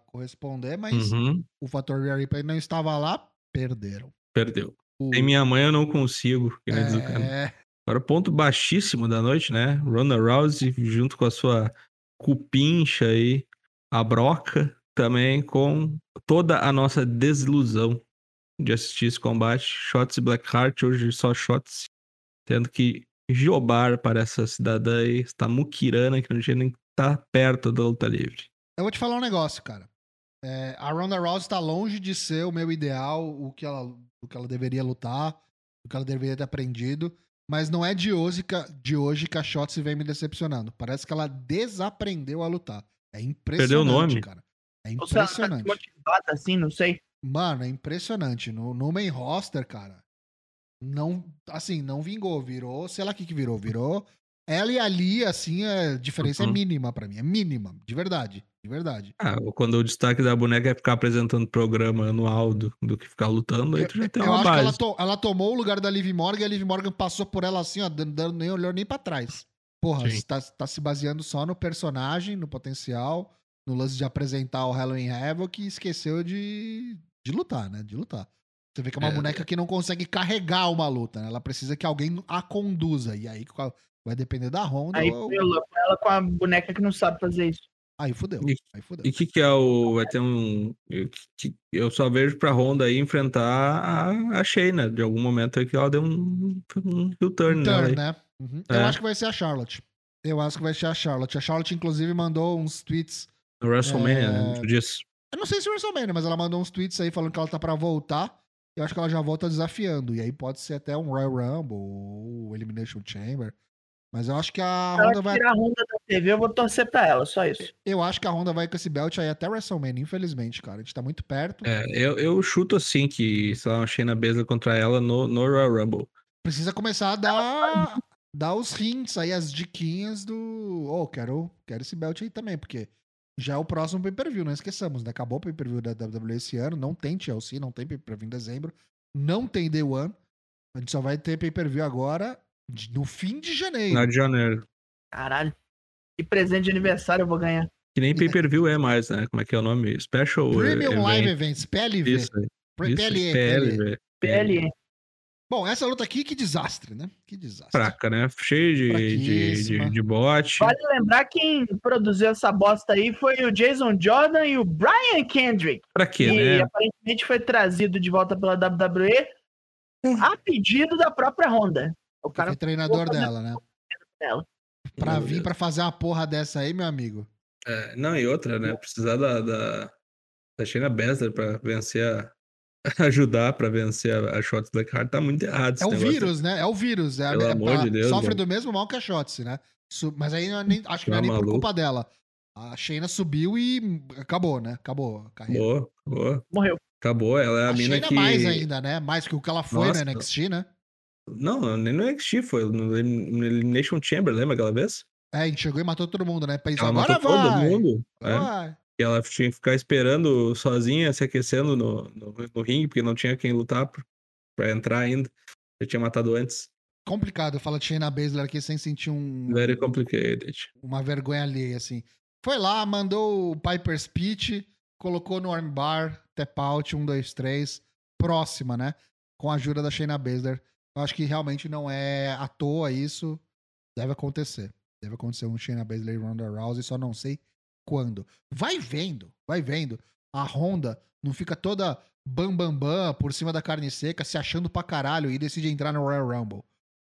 corresponder, mas Uhum, o fator Rhea Ripley não estava lá, perderam. perdeu. O- Sem minha mãe eu não consigo. que nem diz o cara. é, Agora, ponto baixíssimo da noite, né? Ronda Rousey junto com a sua cupincha aí, a broca, também com toda a nossa desilusão de assistir esse combate. Shots e Blackheart, hoje só shots, tendo que jobar para essa cidadã aí, esta muquirana que não tinha nem tá perto da luta livre. eu vou te falar um negócio, cara. É, a Ronda Rousey tá longe de ser o meu ideal, o que ela, o que ela deveria lutar, o que ela deveria ter aprendido. Mas não é de hoje, que, de hoje que a Shotzi vem me decepcionando. Parece que ela desaprendeu a lutar. É impressionante, Perdeu o nome. cara. É Ou se ela tá impressionante. desmotivada assim, não sei. Mano, é impressionante. No, no main roster, cara, não, assim, não vingou. Virou, sei lá o que que virou. Virou ela e ali, assim, a diferença é Uhum. mínima pra mim. É mínima, de verdade. De verdade. Ah, quando o destaque da boneca é ficar apresentando programa anual do, do que ficar lutando, aí tu já tem Eu uma acho que ela, base. to- ela tomou o lugar da Liv Morgan e a Liv Morgan passou por ela assim, ó, dando, nem olhou nem pra trás. Porra, tá, tá se baseando só no personagem, no potencial, no lance de apresentar o Halloween Havoc e esqueceu de, de lutar, né? De lutar. Você vê que é uma É. boneca que não consegue carregar uma luta, né? Ela precisa que alguém a conduza. E aí vai depender da Honda. Aí ou- foi louco, ela com a boneca que não sabe fazer isso. Aí fudeu. E- Aí fudeu. E o que, que é o. Vai ter um. Eu, só vejo pra Honda aí enfrentar a, a Shayna. De algum momento aí que ela deu um, um heel turn, nela Turn, aí. né? Uhum. É. Eu acho que vai ser a Charlotte. Eu acho que vai ser a Charlotte. A Charlotte, inclusive, mandou uns tweets No WrestleMania, É. né? Tu disse. Eu não sei se WrestleMania, mas ela mandou uns tweets aí falando que ela tá pra voltar. Eu acho que ela já volta desafiando. E aí pode ser até um Royal Rumble ou Elimination Chamber. Mas eu acho que a Se ela Honda vai. tirar a Honda da TV, eu vou torcer pra ela, só isso. Eu acho que a Honda vai com esse belt aí até WrestleMania, infelizmente, cara. A gente tá muito perto. É, eu, eu chuto assim que, sei lá, uma Shayna Baszler contra ela no, no Royal Rumble. Precisa começar a dar, dar os hints aí, as diquinhas do. Oh, quero, quero esse belt aí também, porque já é o próximo pay-per-view, não esqueçamos, né? Acabou o pay-per-view da WWE esse ano, não tem TLC, não tem pay-per-view em dezembro, não tem Day One. A gente só vai ter pay-per-view agora no fim de janeiro. Final de janeiro. Caralho. Que presente de aniversário eu vou ganhar. Que nem pay-per-view é mais, né? Como é que é o nome? Special Premium Event. Live Events, PLV. Isso, aí, PLE, PLE. PLV. Bom, essa luta aqui, que desastre, né? Que desastre. Fraca, né? Cheio de, de, de, de bote. Vale lembrar quem produziu essa bosta aí foi o Jason Jordan e o Brian Kendrick. Pra quê, que né? aparentemente foi trazido de volta pela WWE a pedido da própria Honda. O cara foi treinador Porra, dela, né? dela. Pra Meu vir Deus. pra fazer uma porra dessa aí, meu amigo. É, não, e outra, né? Precisar da, da, da Shayna Baszler pra vencer a. ajudar pra vencer a, a Shots Blackheart tá muito errado. É o vírus, né? É o vírus. É a- Pelo é- amor de Deus, Sofre mano. do mesmo mal que a Shotzi, né? Su- Mas aí não é nem- acho que não é Tá nem por culpa dela. A Shayna subiu e acabou, né? Acabou a carreira. Acabou, acabou. morreu. Acabou, ela é a, a mina Shayna que. mais ainda, né? Mais que o que ela foi Nossa. no NXT, né? Não, nem no NXT, foi no Elim- no Elimination Chamber, lembra aquela vez? É, a gente chegou e matou todo mundo, né? Pensou, Ela agora matou todo vai! mundo. é. vai. E ela tinha que ficar esperando sozinha, se aquecendo no, no, no ringue, porque não tinha quem lutar pra, pra entrar ainda. Já tinha matado antes. Complicado falar de Shayna Baszler aqui sem sentir um, Very complicated. uma vergonha alheia, assim. Foi lá, mandou o Piper Speech, colocou no armbar, tap out, 1, 2, 3, próxima, né? Com a ajuda da Shayna Baszler. Eu acho que realmente não é à toa isso. Deve acontecer. Deve acontecer um Shayna Baszler e Ronda Rousey, só não sei quando. Vai vendo, vai vendo. A Honda não fica toda bam bam bam por cima da carne seca, se achando pra caralho e decide entrar no Royal Rumble.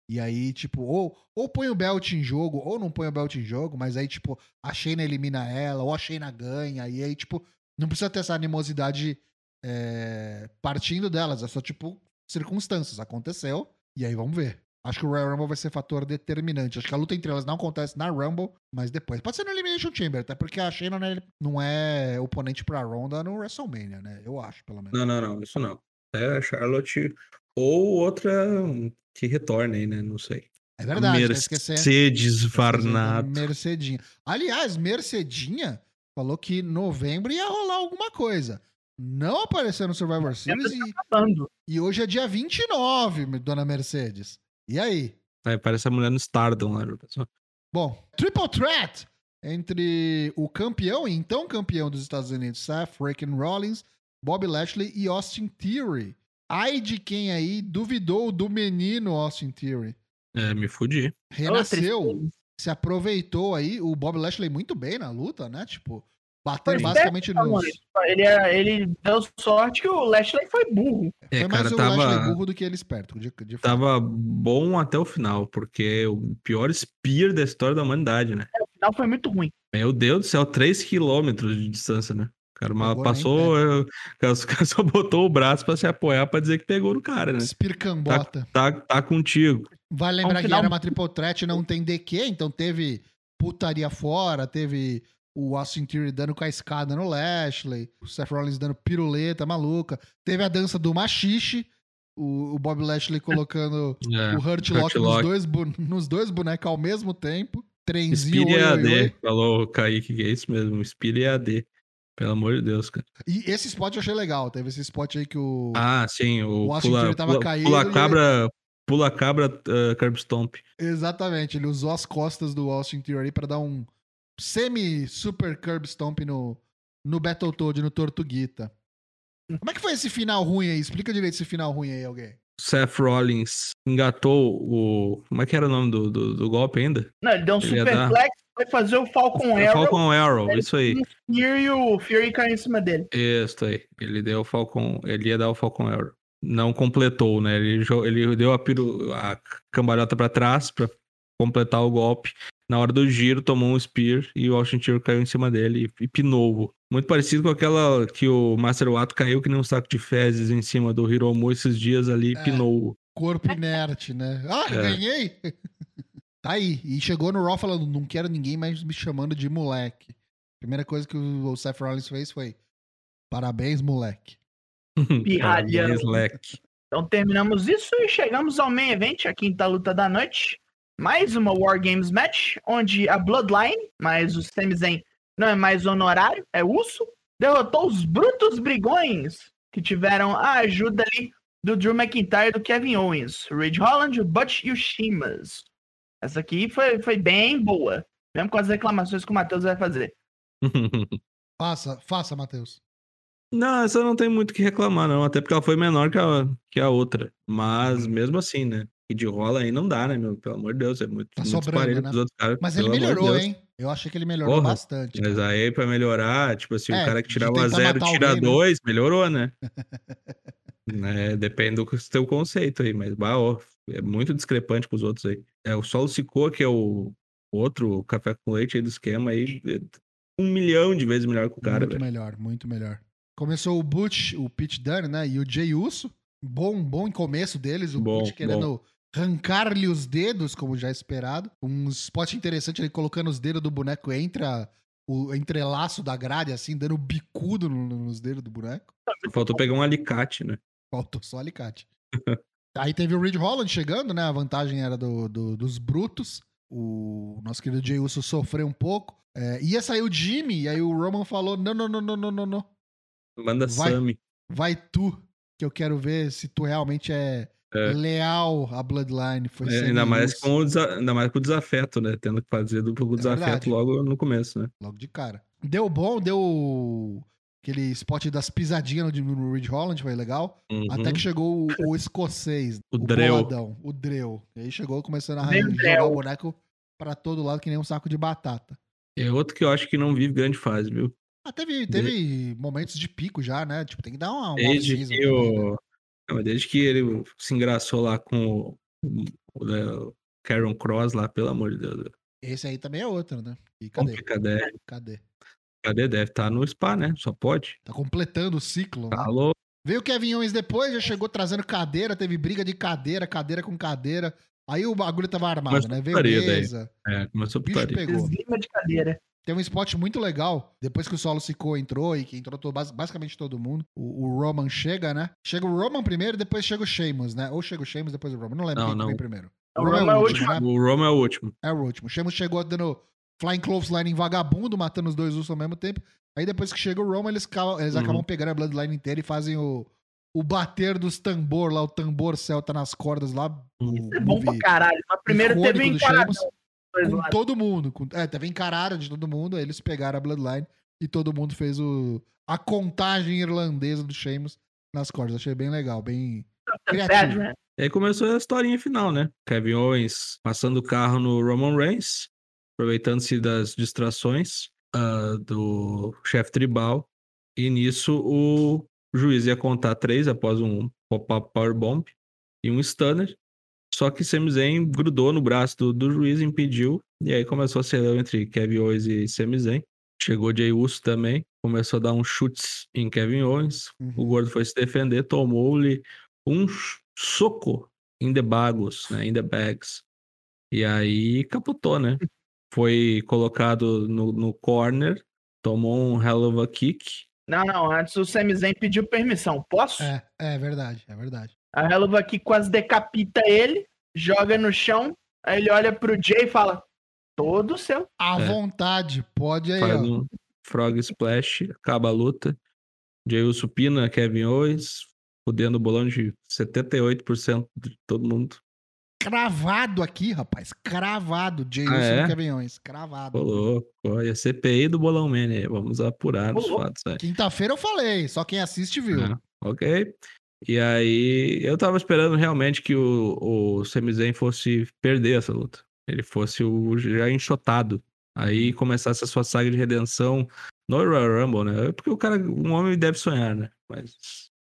E aí, tipo, ou, ou põe o belt em jogo, ou não põe o belt em jogo, mas aí, tipo, a Shayna elimina ela, ou a Shayna ganha, e aí, tipo, não precisa ter essa animosidade é, partindo delas, é só, tipo, circunstâncias. Aconteceu, e aí vamos ver. Acho que o Royal Rumble vai ser fator determinante. Acho que a luta entre elas não acontece na Rumble, mas depois. Pode ser no Elimination Chamber, até porque a Shayna não é, não é oponente pra Ronda no WrestleMania, né? Eu acho, pelo menos. Não, não, não, isso não. É a Charlotte ou outra que retorne aí, né? Não sei. É verdade, tá. Mercedes Tá Varnato. Mercedinha. Aliás, Mercedinha falou que em novembro ia rolar alguma coisa. Não apareceu no Survivor Series e, Falando. e hoje é dia 29, dona Mercedes. E aí? É, parece a mulher no Stardom lá, pessoal? Bom, Triple Threat entre o campeão e então campeão dos Estados Unidos, Seth Freaking Rollins, Bob Lashley e Austin Theory. Ai de quem aí duvidou do menino Austin Theory. É, me fudi. Renasceu. se aproveitou aí o Bob Lashley muito bem na luta, né? Tipo, batendo basicamente mano. Ele, é- ele deu sorte que o Lashley foi burro. É, Foi mais cara, o Lashley burro do que ele esperto. De, de tava bom até o final, porque é o pior spear da história da humanidade, né? O final foi muito ruim. Meu Deus do céu, 3 quilômetros de distância, né? cara mal Pegou nem passou, eu- o cara o cara só botou o braço pra se apoiar pra dizer que pegou no cara, né? Espircambota. Tá, tá contigo. Vale lembrar que final- era uma triple threat, não tem DQ, então teve putaria fora, teve o Austin Theory dando com a escada no Lashley, o Seth Rollins dando piruleta maluca, teve a dança do machixe, o, o Bob Lashley colocando É. o Hurt Lock, nos, dois, nos dois bonecos ao mesmo tempo, trenzinho, oi, EAD, oi. falou o Kaique, que é isso mesmo, Speed EAD. Pelo amor de Deus, cara. E esse spot eu achei legal, teve esse spot aí que o... Ah, sim, o O Austin pula, Theory tava pula, caído pula e ele- cabra, pula cabra, uh, curb stomp. Exatamente, ele usou as costas do Austin Theory pra dar um semi-super curb stomp no, no Battletoad, no Tortuguita. Como é que foi esse final ruim aí? Explica direito esse final ruim aí, alguém. Seth Rollins engatou o. Como é que era o nome do, do, do golpe ainda? Não, ele deu um Ele superplex, foi fazer o Falcon É Arrow, Falcon Arrow, ele- isso aí. o Fury e o Fury caiu em cima dele. Isso aí. Ele deu o Falcon. Ele ia dar o Falcon Arrow. Não completou, né? Ele, jo- ele deu a, piru, a cambalhota pra trás pra completar o golpe. Na hora do giro, tomou um spear e o Austin Theory caiu em cima dele e, e pinou. Muito parecido com aquela que o Master Wato caiu que nem um saco de fezes em cima do Hiromu esses dias ali e É. pinou. Corpo inerte, né? Ah, É. ganhei! tá aí. E chegou no Raw falando, não quero ninguém mais me chamando de moleque. Primeira coisa que o o Seth Rollins fez foi, parabéns, moleque. Pirralhão. Parabéns, Leque. Então terminamos isso e chegamos ao main event, a quinta luta da noite. Mais uma War Games match, onde a Bloodline, mas o Sami Zayn não é mais honorário, é Uso, derrotou os Brutos Brigões, que tiveram a ajuda ali do Drew McIntyre do Kevin Owens, o Ridge Holland, o Butch e o Shimas. Essa aqui foi, foi bem boa, mesmo com as reclamações que o Matheus vai fazer. Faça, faça, Matheus. Não, essa não tem muito o que reclamar, não. Até porque ela foi menor que a, que a outra. Mas mesmo assim, né? E de rola aí não dá, né, meu? Pelo amor de Deus, é muito, Tá muito sobrando, né? outros caras. Mas ele de melhorou, hein? Eu achei que ele melhorou Porra, bastante. Mas cara. aí pra melhorar, tipo assim, É, o cara que tirava zero tira alguém, né? dois, melhorou, né? né? Depende do teu conceito aí, mas bah, ó, é muito discrepante com os outros aí. É o Solo Sikoa, que é o outro café com leite aí do esquema aí, é um milhão de vezes melhor que o cara, muito velho. melhor, muito melhor. Começou o Butch, o Pete Dunne, né? E o Jay Uso. Bom, bom começo deles. O Bom, Butch querendo arrancar-lhe os dedos, como já esperado. Um spot interessante ele colocando os dedos do boneco entre a- o entrelaço da grade, assim, dando bicudo no- nos dedos do boneco. Faltou pegar um alicate, né? Faltou só alicate. Aí teve o Reed Holland chegando, né? A vantagem era do, do- dos brutos. O nosso querido Jay Uso sofreu um pouco. É, ia sair o Jimmy, e aí o Roman falou: não, não, não, não, não, não, não. Manda Vai. Sammy. Vai tu, que eu quero ver se tu realmente é, É. leal à Bloodline. Foi É, ainda, mais com o desa- ainda mais com o desafeto, né? Tendo que fazer duplo com o É desafeto verdade. logo no começo, né? logo de cara. Deu bom, deu aquele spot das pisadinhas no, Ridge Holland, foi legal. Uhum. Até que chegou o, o escocês, O Dreu. boladão, o Dreu. E aí chegou começando a o jogar Dreu. o boneco pra todo lado que nem um saco de batata. É outro que eu acho que não vive grande fase, viu? Ah, teve, teve momentos de pico já, né? Tipo, tem que dar uma, uma Desde que também, né? Não, mas desde que ele se engraçou lá com o, o, né, o Karen Cross lá, pelo amor de Deus. Esse aí também é outro, né? E cadê? Cadê? Cadê? Cadê? Deve estar no spa, né? Só pode. Tá completando o ciclo, né? Alô? Veio o Kevin Owens depois, já chegou trazendo cadeira, teve briga de cadeira, cadeira com cadeira. Aí o bagulho tava armado, Mas né? Veio putaria daí. mesa, É, começou putaria. pegou. Esgrima de cadeira. Tem um spot muito legal, depois que o Solo Sikoa entrou e que entrou todo- bas- basicamente todo mundo. O, o Roman chega, né? Chega o Roman primeiro, depois chega o Sheamus, né? Ou chega o Sheamus, depois o Roman. Não lembro Não, quem não. vem primeiro. O Roman é o último. né? O Roma é o último. É o último. O Sheamus chegou dando Flying Clothesline em vagabundo, matando os dois ursos ao mesmo tempo. Aí depois que chega o Roman, eles, ca- eles Uhum. acabam pegando a Bloodline inteira e fazem o, o bater dos tambor lá, o tambor celta nas cordas lá. o É bom pra caralho. Mas primeiro teve um icônico com lados. todo mundo. Com, é, teve encarada de todo mundo, aí eles pegaram a Bloodline e todo mundo fez o, a contagem irlandesa do Sheamus nas cordas. Achei bem legal, bem Perde, criativo. né? E aí começou a historinha final, né? Kevin Owens passando o carro no Roman Reigns, aproveitando-se das distrações ah, do chefe tribal. E nisso o juiz ia contar três após um pop-up powerbomb e um stunner. Só que Sami Zayn grudou no braço do, do juiz, impediu. E aí começou a ser entre Kevin Owens e Sami Zayn. Chegou Jay Uso também. começou a dar uns chutes em Kevin Owens. O Uhum. Gordo foi se defender, tomou-lhe um soco in the bagos, né? In the bags. E aí capotou, né? Foi colocado no, no corner, tomou um hell of a kick. Não, não, antes o Sami Zayn pediu permissão. Posso? É, é verdade, é verdade. A Helluva aqui quase decapita ele, joga no chão, aí ele olha pro Jay e fala: Todo seu. À É. vontade, pode aí, Faz ó. um frog splash, acaba a luta. Jey Uso pina Kevin Owens, fudendo o bolão de 78% de todo mundo. Cravado aqui, rapaz. Cravado. Jay Ah, Uso é? no Kevin Owens. Cravado. Ô, louco. Olha, a CPI do Bolão Man aí. Vamos apurar Ô, os fatos aí. Quinta-feira eu falei, só quem assiste viu. É, ok. E aí, eu tava esperando realmente que o, o Sami Zayn fosse perder essa luta. Ele fosse o já enxotado. Aí começasse a sua saga de redenção no Royal Rumble, né? Porque o cara, um homem deve sonhar, né? Mas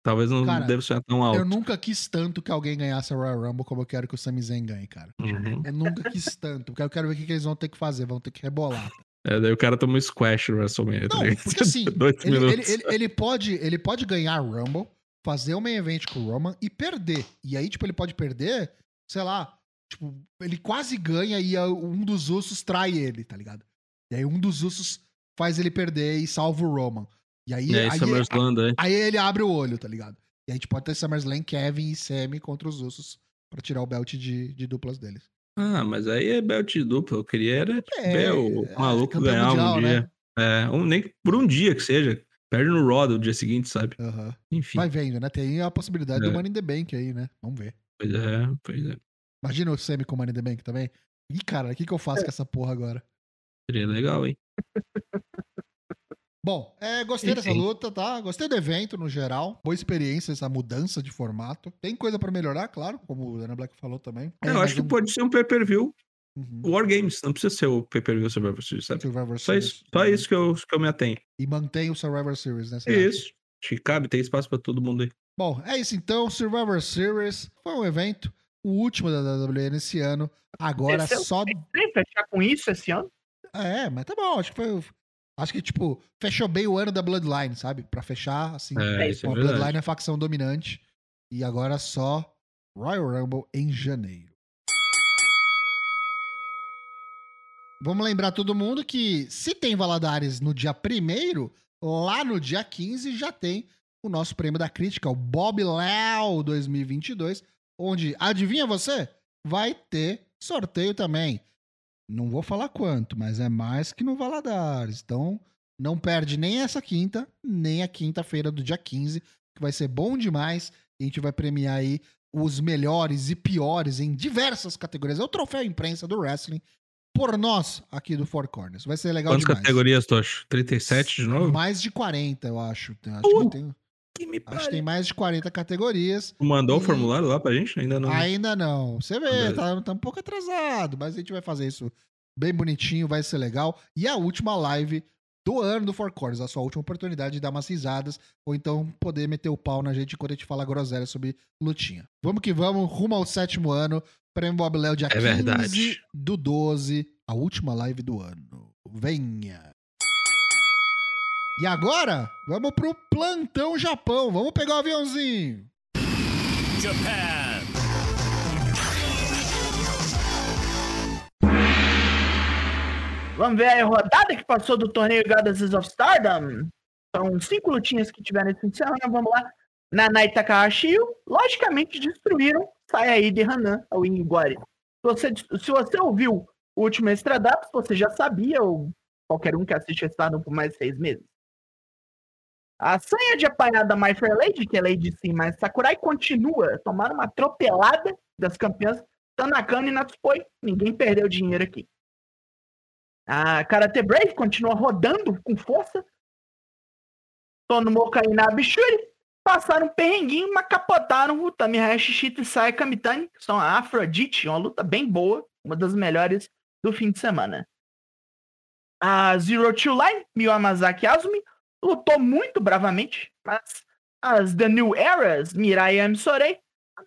talvez não Cara, deve sonhar tão alto. Eu nunca quis tanto que alguém ganhasse a Royal Rumble como eu quero que o Sami Zayn ganhe, cara. Uhum. Eu nunca quis tanto, porque eu quero ver o que eles vão ter que fazer. Vão ter que rebolar. É, daí o cara toma um squash no WrestleMania. tá Não, porque assim, Ele, ele, ele, ele pode, ele pode ganhar o Rumble, fazer o main event com o Roman e perder. E aí, tipo, ele pode perder, sei lá, tipo, ele quase ganha e um dos Usos trai ele, tá ligado? E aí um dos Usos faz ele perder e salva o Roman. E aí, E aí, aí, SummerSlam, daí. aí ele abre o olho, tá ligado? E a gente pode ter SummerSlam, Kevin e Sammy contra os Usos pra tirar o belt de, de duplas deles. Ah, mas aí é belt duplo. Eu queria era É, ver o é, maluco ganhar mundial, um né? dia. É, um, nem por um dia que seja. Perde no Raw do dia seguinte, sabe? Aham. Enfim. Vai vendo, né? Tem a possibilidade do É. Money in the Bank aí, né? Vamos ver. Pois é, pois é. Imagina o Sammy com o Money in the Bank também. Ih, cara, o que, que eu faço com essa porra agora? Seria legal, hein? Bom, é, gostei dessa Enfim. luta, tá? Gostei do evento no geral. Boa experiência essa mudança de formato. Tem coisa pra melhorar, claro, como o Ana Black falou também. É, eu acho que um- pode ser um pay-per-view Uhum. War Games. Não precisa ser o pay-per-view Survivor Series, sabe? Survivor Só Series. isso, só isso que eu, que eu me atenho. E mantém o Survivor Series, né? Isso. Acho que cabe, tem espaço pra todo mundo aí. Bom, é isso então. Survivor Series foi um evento, o último da WWE nesse ano. Agora Esse é só. Tem que fechar com isso esse ano? É, mas tá bom. Acho que foi. Acho que, tipo, fechou bem o ano da Bloodline, sabe? Pra fechar, assim. É, isso é Com a. Bloodline é a facção dominante. E agora só Royal Rumble em janeiro. Vamos lembrar todo mundo que se tem Valadares no dia 1 lá no dia 15 já tem o nosso prêmio da crítica, o Bob Léo 2022, onde, adivinha você? Vai ter sorteio também. Não vou falar quanto, mas é mais que no Valadares. Então, não perde nem essa quinta, nem a quinta-feira do dia 15, que vai ser bom demais. A gente vai premiar aí os melhores e piores em diversas categorias. É o troféu imprensa do wrestling por nós aqui do Four Corners. Vai ser legal Quantas demais. categorias, Tocho? 37 de novo? Mais de 40, eu acho. Acho, Uh, que, tem, Que me acho que tem mais de 40 categorias. Tu mandou o E- formulário lá pra gente? Ainda não. Ainda não. Você vê, tá, tá um pouco atrasado, mas a gente vai fazer isso bem bonitinho, vai ser legal. E a última live do ano do Four Corners, a sua última oportunidade de dar umas risadas, ou então poder meter o pau na gente enquanto a gente fala groselha sobre lutinha. Vamos que vamos, rumo ao sétimo ano, Prêmio Bob Léo, dia É 15 verdade. do 12, a última live do ano. Venha! E agora, vamos pro Plantão Japão. Vamos pegar o aviãozinho. Japan. Vamos ver aí a rodada que passou do torneio Goddesses of Stardom. São cinco lutinhas que tiveram esse fim de semana. Vamos lá. Nanai Takahashi, logicamente destruíram Sayai de Hanan, ao Ingwari. Se você, se você ouviu o último Extra Daps, você já sabia, ou qualquer um que assiste Stardom por mais seis meses. A sanha de apanhar da My Fair Lady, que é Lady Sim, mas Sakurai continua. Tomaram uma atropelada das campeãs Tanakano e Natsupoi. Ninguém perdeu dinheiro aqui. A Karate Brave continua rodando com força. Tono Mokai e Nabishuri passaram um perrenguinho, mas capotaram o Tami Hayashishita e Saya Kamitani, que são a Afrodite, uma luta bem boa, uma das melhores do fim de semana. A Zero Two Line, Miyu Amazaki Azumi, lutou muito bravamente, mas as The New Eras, Mirai e Amisorei,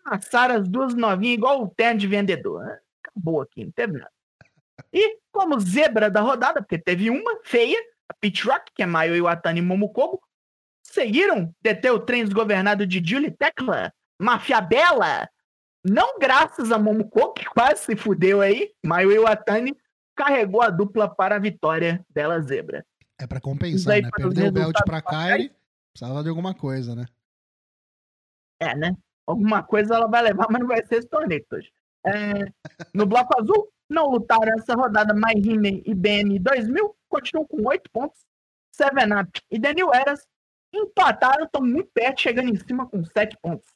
amassaram as duas novinhas igual o terno de vendedor. Acabou aqui, não teve nada. E como zebra da rodada, porque teve uma feia, a Pit Rock, que é Mayo Iwatani e Momokogo, conseguiram deter o trem desgovernado de Julie Tecla, Mafia Bela. Não graças a Momokogo, que quase se fudeu aí, Mayo Iwatani carregou a dupla para a vitória dela zebra. É Isso compensar, aí né? Perdeu o belt pra Kyrie, precisava de alguma coisa, né? É, né? Alguma coisa ela vai levar, mas não vai ser esse torneio hoje. É, no bloco azul, não lutaram essa rodada Maihime e BM 2000, continuam com 8 pontos. Seven Up e Daniel Eras empataram, estão muito perto, chegando em cima com 7 pontos.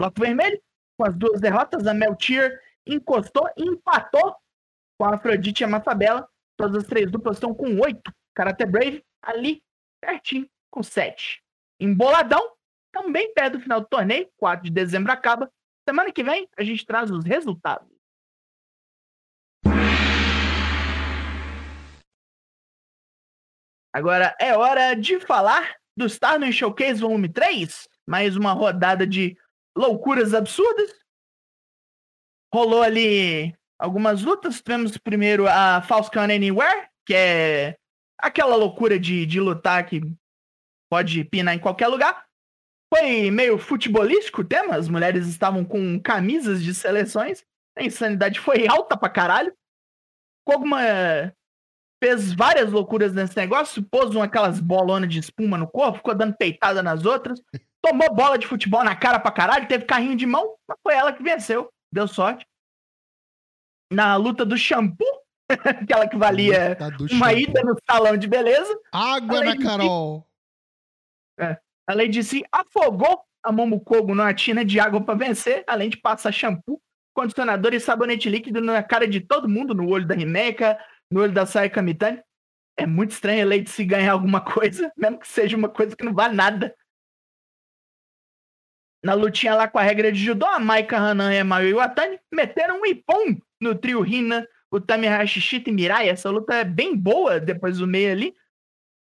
Bloco vermelho, com as duas derrotas, a Meltier encostou e empatou com a Afrodite e a Mafabela. Todas as três duplas estão com 8. Karate Brave ali, pertinho, com 7. Emboladão, também perto do final do torneio, 4 de dezembro acaba. Semana que vem a gente traz os resultados. Agora é hora de falar do Star no Showcase Volume 3. Mais uma rodada de loucuras absurdas. Rolou ali algumas lutas. Tivemos primeiro a False Count Anywhere, que é aquela loucura de, de lutar que pode pinar em qualquer lugar. Foi meio futebolístico o tema, as mulheres estavam com camisas de seleções, a insanidade foi alta pra caralho. Koguma fez várias loucuras nesse negócio, pôs uma, aquelas bolonas de espuma no corpo, ficou dando peitada nas outras, tomou bola de futebol na cara pra caralho, teve carrinho de mão, mas foi ela que venceu, deu sorte. Na luta do shampoo, aquela que valia uma shampoo. ida no salão de beleza, Água Além na Carol. A Lady C afogou a Momokogo numa tina de água para vencer, além de passar shampoo, condicionador e sabonete líquido na cara de todo mundo, no olho da Rimeca, no olho da Sayaka Mitani. É muito estranho a Lady C ganhar alguma coisa, mesmo que seja uma coisa que não vale nada. Na lutinha lá com a regra de judô, a Maika Hanan e a Mayu Iwatani meteram um ipom no trio Rina, o Tamihashi Shita e Mirai. Essa luta é bem boa depois do meio ali.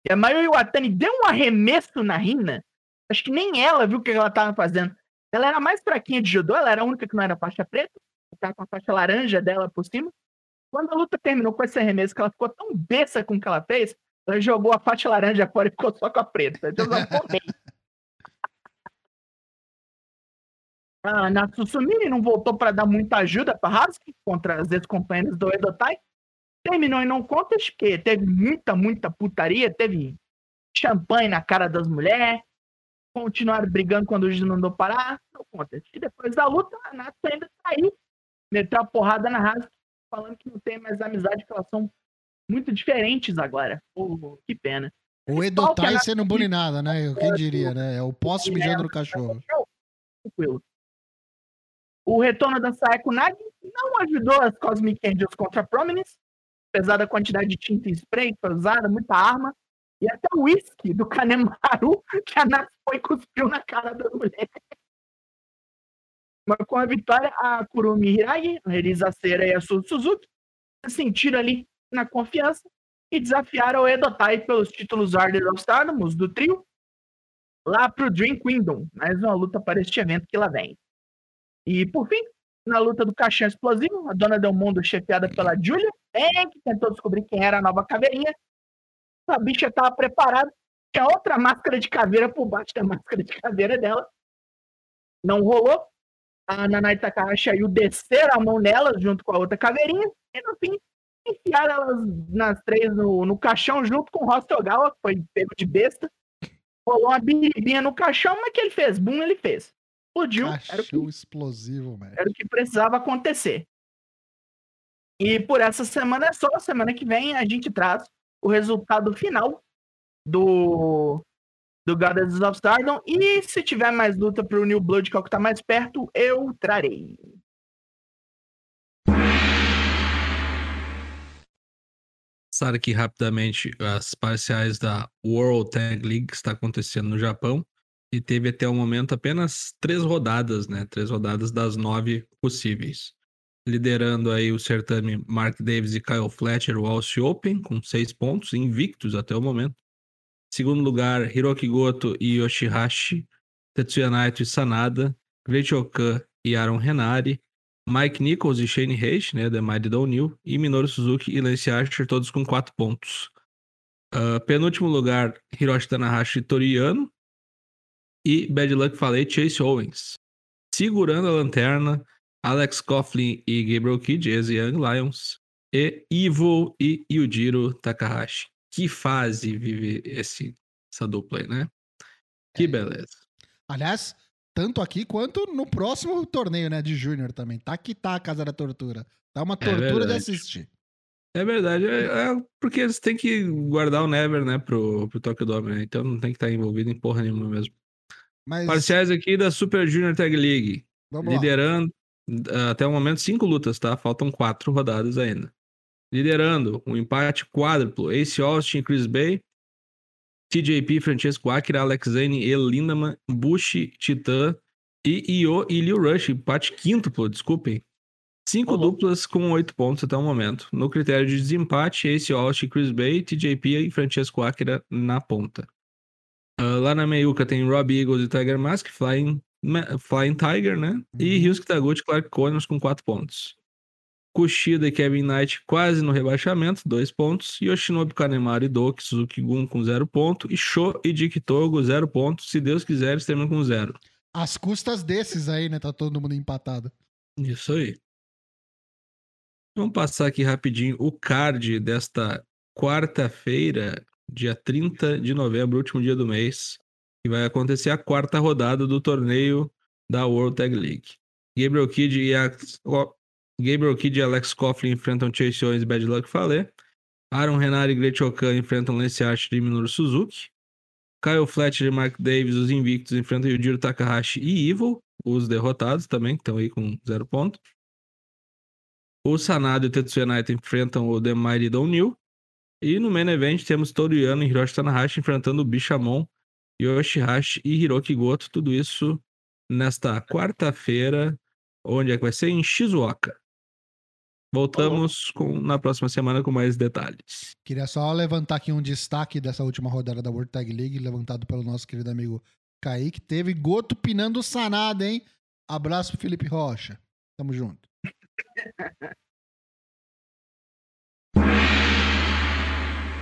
E a Mayu Iwatani deu um arremesso na Rina. Acho que nem ela viu o que ela tava fazendo. Ela era mais fraquinha de judô, ela era a única que não era faixa preta. Tava com a faixa laranja dela por cima. Quando a luta terminou com esse arremesso, que ela ficou tão besta com o que ela fez, ela jogou a faixa laranja fora e ficou só com a preta. Então. A Natsusumi não voltou para dar muita ajuda para Hasuki contra as ex-companheiras do Edotai. Terminou em não contas, porque teve muita, muita putaria, teve champanhe na cara das mulheres, continuaram brigando quando o juiz não mandou parar, não contas. E depois da luta, a Natsu ainda saiu, meteu a porrada na Hasuki, falando que não tem mais amizade, que elas são muito diferentes agora. Pô, que pena. O Edotai Natsu- sendo bullying nada, né? Quem diria, né? É o poste mijando no cachorro. Tranquilo. O retorno da Sayako Nagi não ajudou as Cosmic Angels contra a Prominence, apesar da quantidade de tinta e spray que foi usada, muita arma, e até o whisky do Kanemaru que a Natsu foi cuspiu na cara da mulher. Mas com a vitória, a Kurumi Hiragi, Elisa Cera e a Su Suzuki se sentiram ali na confiança e desafiaram o Edotai pelos títulos Order of Stardom, do trio, lá pro Dream Kingdom. Mais uma luta para este evento que lá vem. E por fim, na luta do caixão explosivo, a dona Del Mundo, chefiada pela Julia, é, que tentou descobrir quem era a nova caveirinha. A bicha estava preparada, tinha outra máscara de caveira por baixo da máscara de caveira dela. Não rolou. A Nanai Takahashi aí desceram a mão nela junto com a outra caveirinha. E no fim, enfiaram elas nas três no, no caixão junto com o Hostogawa, que foi pego de besta. Rolou uma biribinha no caixão, mas que ele fez? Bum, ele fez. Explodiu. Era o que explosivo, velho. era o que precisava acontecer. E por essa semana é só. Semana que vem a gente traz o resultado final do do Goddesses of Stardom. E se tiver mais luta pro New Blood, que é que tá mais perto, eu trarei. Passar aqui rapidamente as parciais da World Tag League que está acontecendo no Japão. E teve até o momento apenas três rodadas, né? Três rodadas das nove possíveis. Liderando aí o certame Mark Davis e Kyle Fletcher, o Aussie Open, com seis pontos, invictos até o momento. Segundo lugar, Hiroki Goto e Yoshihashi, Tetsuya Naito e Sanada, Great Okan e Aaron Renari, Mike Nichols e Shane Hayes, né, da Mighty Downhill, e Minoru Suzuki e Lance Archer, todos com quatro pontos. Ah, penúltimo lugar, Hiroshi Tanahashi e Toriano. E Bad Luck Falei Chase Owens. Segurando a lanterna, Alex Coughlin e Gabriel Kidd, ex Young Lions. E Ivo e Yujiro Takahashi. Que fase vive esse, essa dupla aí, né? Que beleza. Aliás, tanto aqui quanto no próximo torneio, né, de Júnior também. Tá que tá a Casa da Tortura. Tá uma tortura de verdade. assistir. É verdade, é, é porque eles têm que guardar o Never, né, pro, pro Tokyo Dome, né? Então não tem que estar envolvido em porra nenhuma mesmo. Mas Parciais aqui da Super Junior Tag League. vamos lá. Liderando, ah, até o momento, cinco lutas, tá? Faltam quatro rodadas ainda. Liderando, um empate quádruplo. Ace Austin, Chris Bay, TJP, Francesco Akira, Alex Zane, El Lindaman, Bushi, Titã e Io e Liu Rush. Empate quíntuplo, desculpem. Cinco duplas com oito pontos até o momento. No critério de desempate, Ace Austin, Chris Bay, TJP e Francesco Akira na ponta. Ah, lá na meiuca tem Rob Eagles e Tiger Mask, Flying, Flying Tiger, né? E Uhum. Ryusuke Taguchi e Clark Connors com 4 pontos. Kushida e Kevin Knight quase no rebaixamento, 2 pontos. Yoshinobu Kanemaru e Doki Suzuki Gun com 0 ponto. E Sho e Dick Togo 0 pontos. Se Deus quiser, eles terminam com 0. As custas desses aí, né? Tá todo mundo empatado. Isso aí. Vamos passar aqui rapidinho o card desta quarta-feira, dia 30 de novembro, último dia do mês, que vai acontecer a quarta rodada do torneio da World Tag League. Gabriel Kidd e, Alex... Gabriel Kidd e Alex Coughlin enfrentam Chase Owens e Bad Luck Fale. Aaron Renard e Great Okan enfrentam Lance Archer e Minoru Suzuki. Kyle Fletcher e Mark Davis, os invictos, enfrentam Yujiro Takahashi e Evil, os derrotados também, que estão aí com zero ponto. O Sanada e o Tetsuya Naito enfrentam o The Mighty Don't New. E no main event temos Toriano e Hiroshi Tanahashi enfrentando o Bishamon, Yoshihashi e Hiroki Goto. Tudo isso nesta quarta-feira, onde é que vai ser? Em Shizuoka. Voltamos com, na próxima semana com mais detalhes. Queria só levantar aqui um destaque dessa última rodada da World Tag League, levantado pelo nosso querido amigo Kaique. Teve Goto pinando o Sanada, hein? Abraço pro Felipe Rocha. Tamo junto.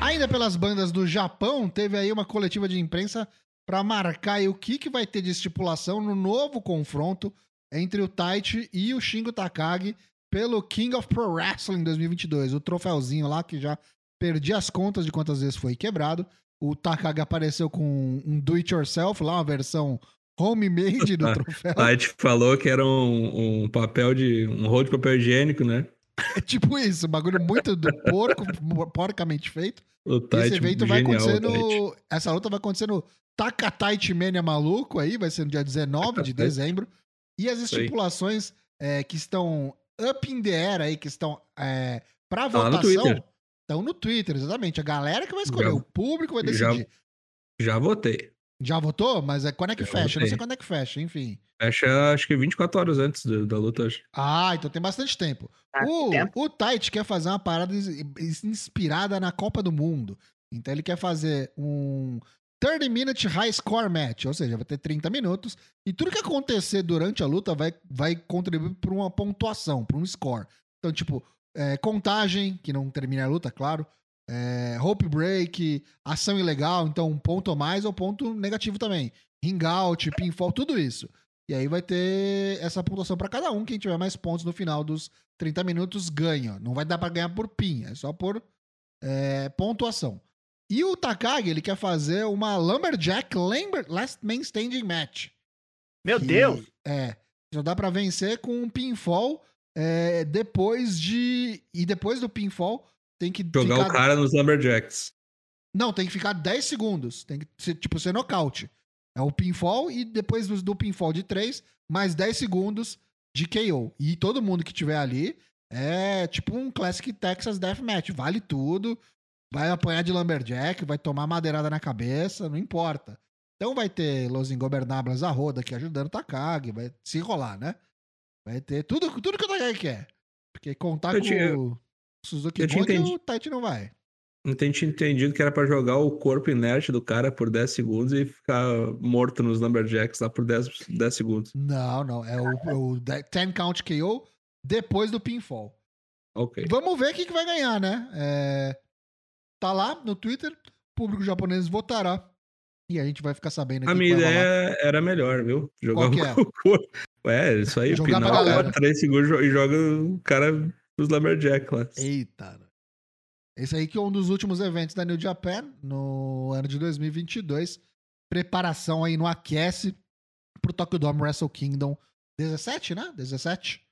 Ainda pelas bandas do Japão, teve aí uma coletiva de imprensa para marcar aí o que, que vai ter de estipulação no novo confronto entre o Taichi e o Shingo Takagi pelo King of Pro Wrestling 2022. O troféuzinho lá que já perdi as contas de quantas vezes foi quebrado. O Takagi apareceu com um do-it-yourself lá, uma versão homemade do troféu. A gente falou que era um, um papel de. um rolo de papel higiênico, né? É tipo isso, um bagulho muito do porco, porcamente feito. O Tite, esse evento vai acontecer no. Essa luta vai acontecer no Takataichi Mania Maluco aí, vai ser no dia 19 de dezembro. E as estipulações é, que estão up in the air aí, que estão é, pra Tá votação, estão no Twitter, exatamente. A galera que vai escolher, Já- o público vai já- decidir. Já, Já votei. votou? Mas é, quando é que Já fecha? Não sei votei. quando é que fecha, enfim. Fecha acho que 24 horas antes do- da luta. acho. Ah, então tem bastante tempo. Ah, o, tempo. o Tite quer fazer uma parada inspirada na Copa do Mundo. Então ele quer fazer um 30 minute high score match, ou seja, vai ter 30 minutos e tudo que acontecer durante a luta vai, vai contribuir para uma pontuação, para um score. Então, tipo, é, contagem, que não termina a luta, claro. É, rope break, ação ilegal, então um ponto a mais ou ponto negativo também. Ring out, pinfall, tudo isso. E aí vai ter essa pontuação para cada um. Quem tiver mais pontos no final dos 30 minutos ganha. Não vai dar para ganhar por pin, é só por é, pontuação. E o Takagi, ele quer fazer uma Lumberjack Last Man Standing Match. Meu que, Deus! É. Só dá pra vencer com um pinfall é, depois de. E depois do pinfall, tem que. Jogar ficar... o cara nos Lumberjacks. Não, tem que ficar 10 segundos. Tem que ser, tipo, ser nocaute. É o pinfall e depois do, do pinfall de 3, mais 10 segundos de KO. E todo mundo que tiver ali é tipo um Classic Texas Deathmatch. Vale tudo. Vai apanhar de Lumberjack, vai tomar madeirada na cabeça, não importa. Então vai ter Los Ingobernables a roda aqui ajudando Takagi, vai se enrolar, né? Vai ter tudo, tudo que o Takagi quer. Porque contar Eu com tinha- o Suzuki eu tinha Gon que entendi- o Taichi não vai. Não tinha entendido que era pra jogar o corpo inerte do cara por 10 segundos e ficar morto nos Lumberjacks lá por 10, 10 segundos. Não, não. É o, é o 10 count KO depois do pinfall. Ok. Vamos ver quem que vai ganhar, né? É, Tá lá no Twitter. público japonês votará. E a gente vai ficar sabendo A minha ideia era melhor, viu? Jogar Qual que um é? Ué, isso aí, Jogar pra final, galera. 3 segundos e joga o cara dos Lumberjack lá. Eita. Esse aí que é um dos últimos eventos da New Japan no ano de 2022. Preparação aí no aquece pro Tokyo Dome Wrestle Kingdom 17, né? 17.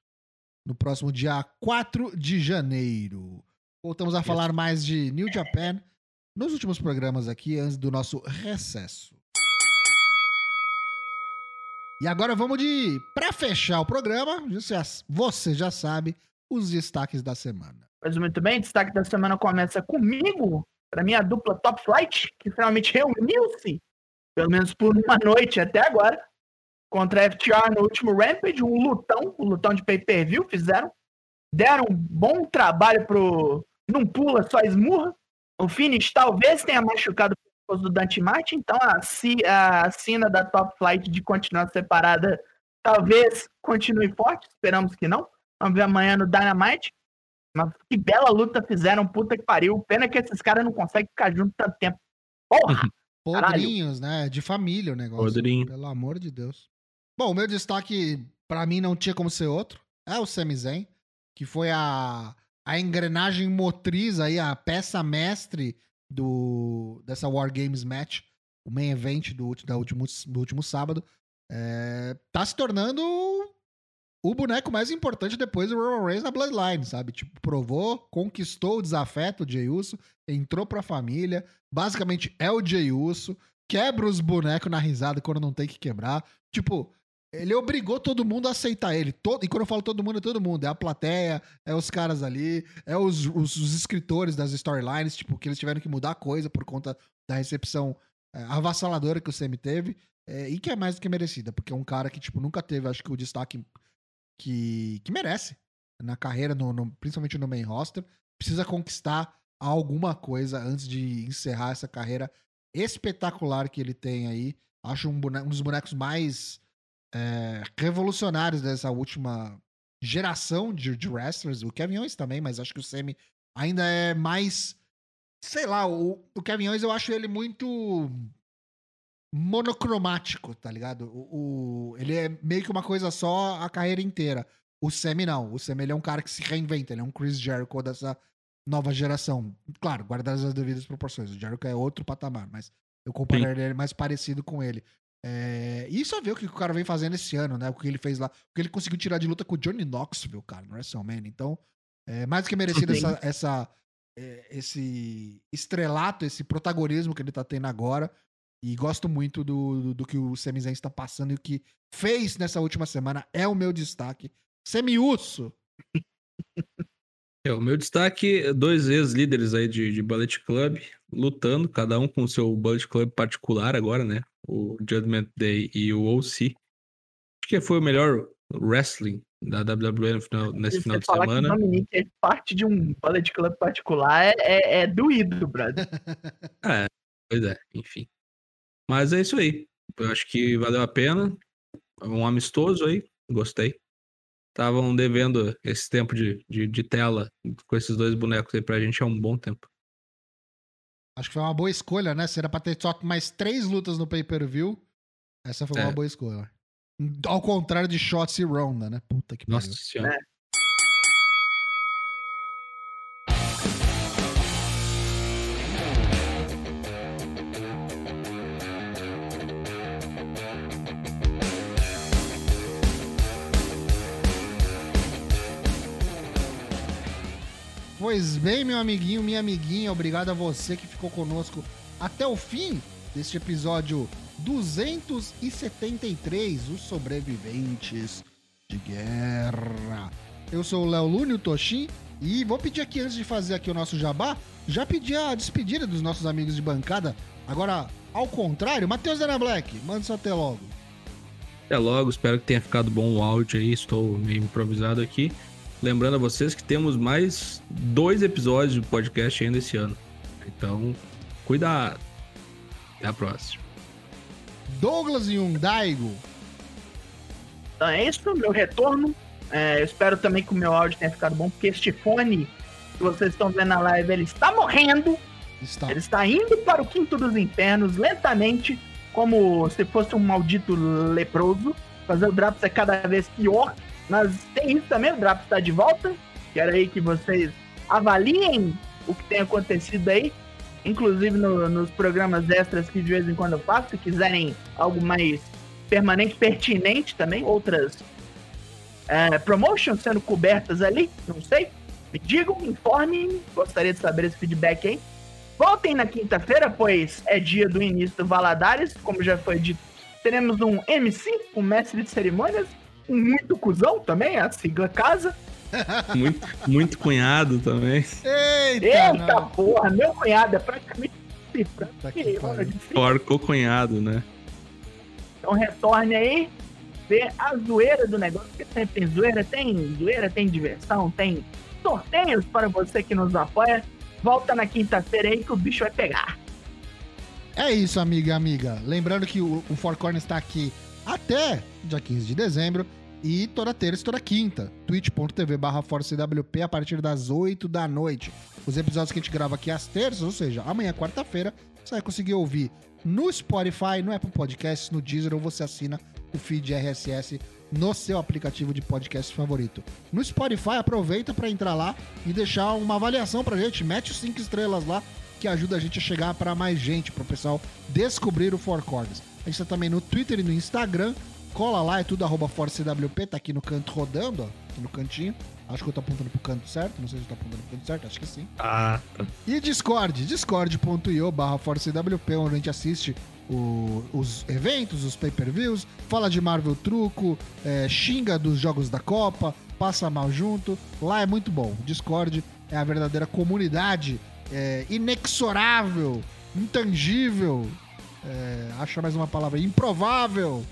No próximo dia 4 de janeiro. Voltamos a falar mais de New Japan nos últimos programas aqui, antes do nosso recesso. E agora vamos de. Pra fechar o programa, você já- você já sabe os destaques da semana. Pois muito bem, destaque da semana começa comigo, para minha dupla Top Flight, que finalmente reuniu-se, pelo menos por uma noite até agora, contra a FTR no último Rampage, um lutão, um lutão de pay-per-view, fizeram. Deram um bom trabalho pro Não Pula, Só Esmurra. O finish talvez tenha machucado o pescoço do Dante Martin, então a, a cena da Top Flight de continuar separada talvez continue forte, esperamos que não. Vamos ver amanhã no Dynamite. Mas que bela luta fizeram, puta que pariu. Pena que esses caras não conseguem ficar juntos tanto tempo. Porra! Caralho. Podrinhos, né? De família o negócio. Podrinho. Pelo amor de Deus. Bom, o meu destaque, pra mim, não tinha como ser outro. É o Sami Zayn, que foi a, a engrenagem motriz aí, a peça mestre do, dessa War Games Match, o main event do, da último, do último sábado. É, tá se tornando o boneco mais importante depois do Roman Reigns na Bloodline, sabe? Tipo, provou, conquistou o desafeto, o Jey Uso, entrou pra família, basicamente é o Jey Uso, quebra os bonecos na risada quando não tem que quebrar. Tipo, ele obrigou todo mundo a aceitar ele. Todo, e quando eu falo todo mundo, é todo mundo. É a plateia, é os caras ali, é os, os, os escritores das storylines, tipo, que eles tiveram que mudar coisa por conta da recepção é, avassaladora que o Semi teve. é, e que é mais do que merecida, porque é um cara que, tipo, nunca teve, acho que, o destaque que, que merece na carreira, no, no- principalmente no main roster. Precisa conquistar alguma coisa antes de encerrar essa carreira espetacular que ele tem aí. Acho um, bone- um dos bonecos mais é, revolucionários dessa última geração de, de wrestlers. O Kevin Owens também, mas acho que o Semi ainda é mais. Sei lá, o, o Kevin Owens eu acho ele muito monocromático, tá ligado? O, o- ele é meio que uma coisa só a carreira inteira. O Semi não. O Semi ele é um cara que se reinventa. Ele é um Chris Jericho dessa nova geração. Claro, guardadas as devidas proporções. O Jericho é outro patamar, mas eu compararia ele mais parecido com ele. É, E só ver o que o cara vem fazendo esse ano, né? O que ele fez lá. O que ele conseguiu tirar de luta com o Johnny Knoxville, cara, no WrestleMania. Então, é mais do que merecido essa, essa, é, esse estrelato, esse protagonismo que ele tá tendo agora. E gosto muito do, do, do que o Sami Zayn está passando e o que fez nessa última semana. É o meu destaque. Semi-Uso. É, o meu destaque, dois ex-líderes aí de, de Bullet Club, lutando, cada um com o seu Bullet Club particular agora, né? O Judgment Day e o OC. Acho que foi o melhor wrestling da WWE no final- nesse Se final de falar que o semana. Dominique é parte de um Bullet Club particular, é, é, é doído, brother. É, pois é, enfim. Mas é isso aí. Eu acho que valeu a pena. Um amistoso aí, gostei. Estavam devendo esse tempo de, de, de tela com esses dois bonecos aí pra gente há um bom tempo. Acho que foi uma boa escolha, né? Se era pra ter só mais três lutas no pay-per-view, essa foi uma É. boa escolha. Ao contrário de Shots e Ronda, né? Puta que Nossa pariu. senhora. Pois bem, meu amiguinho, minha amiguinha, obrigado a você que ficou conosco até o fim deste episódio 273, Os Sobreviventes de Guerra. Eu sou o Léo Lune, o Toshin, e vou pedir aqui, antes de fazer aqui o nosso jabá, já pedi a despedida dos nossos amigos de bancada. Agora, ao contrário, Matheus Dana Black, manda seu até logo. Até logo, espero que tenha ficado bom o áudio aí. Estou meio improvisado aqui. Lembrando a vocês que temos mais dois episódios de podcast ainda esse ano. Então, cuidado. Até a próxima. Douglas Yundaigo. Então é isso, meu retorno. É, eu espero também que o meu áudio tenha ficado bom, porque este fone que vocês estão vendo na live, ele está morrendo. Está. Ele está indo para o quinto dos infernos lentamente, como se fosse um maldito leproso. Fazer o Draps é cada vez pior. Mas tem isso também, o Draps está de volta. Quero aí que vocês avaliem o que tem acontecido aí. Inclusive no- nos programas extras que de vez em quando eu faço. Se quiserem algo mais permanente, pertinente também, outras é, promotions sendo cobertas ali, não sei. Me digam, informem, gostaria de saber esse feedback aí. Voltem na quinta-feira, pois é dia do início do Valadares, como já foi dito. Teremos um MC, um mestre de cerimônias, muito cuzão também, a sigla casa. Muito, muito cunhado também. Eita! Eita porra, meu cunhado é praticamente cifra. Tá. Porco cunhado, né? Então retorne aí, vê a zoeira do negócio, porque sempre tem zoeira, tem zoeira, tem diversão, tem sorteios para você que nos apoia. Volta na quinta-feira aí que o bicho vai pegar. É isso, amiga e amiga. Lembrando que o, o Four Corners está aqui até dia 15 de dezembro e toda terça e toda quinta. twitch.tv barra ForceWP a partir das 8 da noite. Os episódios que a gente grava aqui às terças, ou seja, amanhã, quarta-feira, você vai conseguir ouvir no Spotify, no Apple Podcasts, no Deezer ou você assina o feed RSS no seu aplicativo de podcast favorito. No Spotify, aproveita para entrar lá e deixar uma avaliação pra gente. Mete os 5 estrelas lá que ajuda a gente a chegar para mais gente, para o pessoal descobrir o Four Corners. A gente tá também no Twitter e no Instagram. Cola lá, é tudo arroba ForceWP, tá aqui no canto rodando, ó, aqui no cantinho. Acho que eu tô apontando pro canto certo, não sei se eu tô apontando pro canto certo, acho que sim. Ah, tá. E Discord, discord.io barra ForceWP, onde a gente assiste o- os eventos, os pay-per-views, fala de Marvel Truco, é, xinga dos jogos da Copa, passa mal junto. Lá é muito bom. Discord é a verdadeira comunidade é, inexorável, intangível, é, acha mais uma palavra, improvável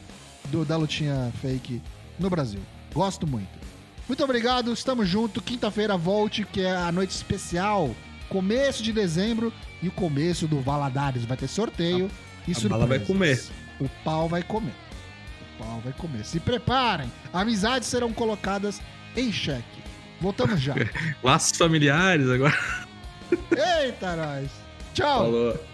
do, da lutinha fake no Brasil. Gosto muito. Muito obrigado, estamos juntos. Quinta-feira volte, que é a noite especial. Começo de dezembro e o começo do Valadares. Vai ter sorteio e a vai surpresas. O pau vai comer. O pau vai comer. Se preparem. Amizades serão colocadas em xeque. Voltamos já. Laços familiares agora. Eita, nós. Tchau. Falou.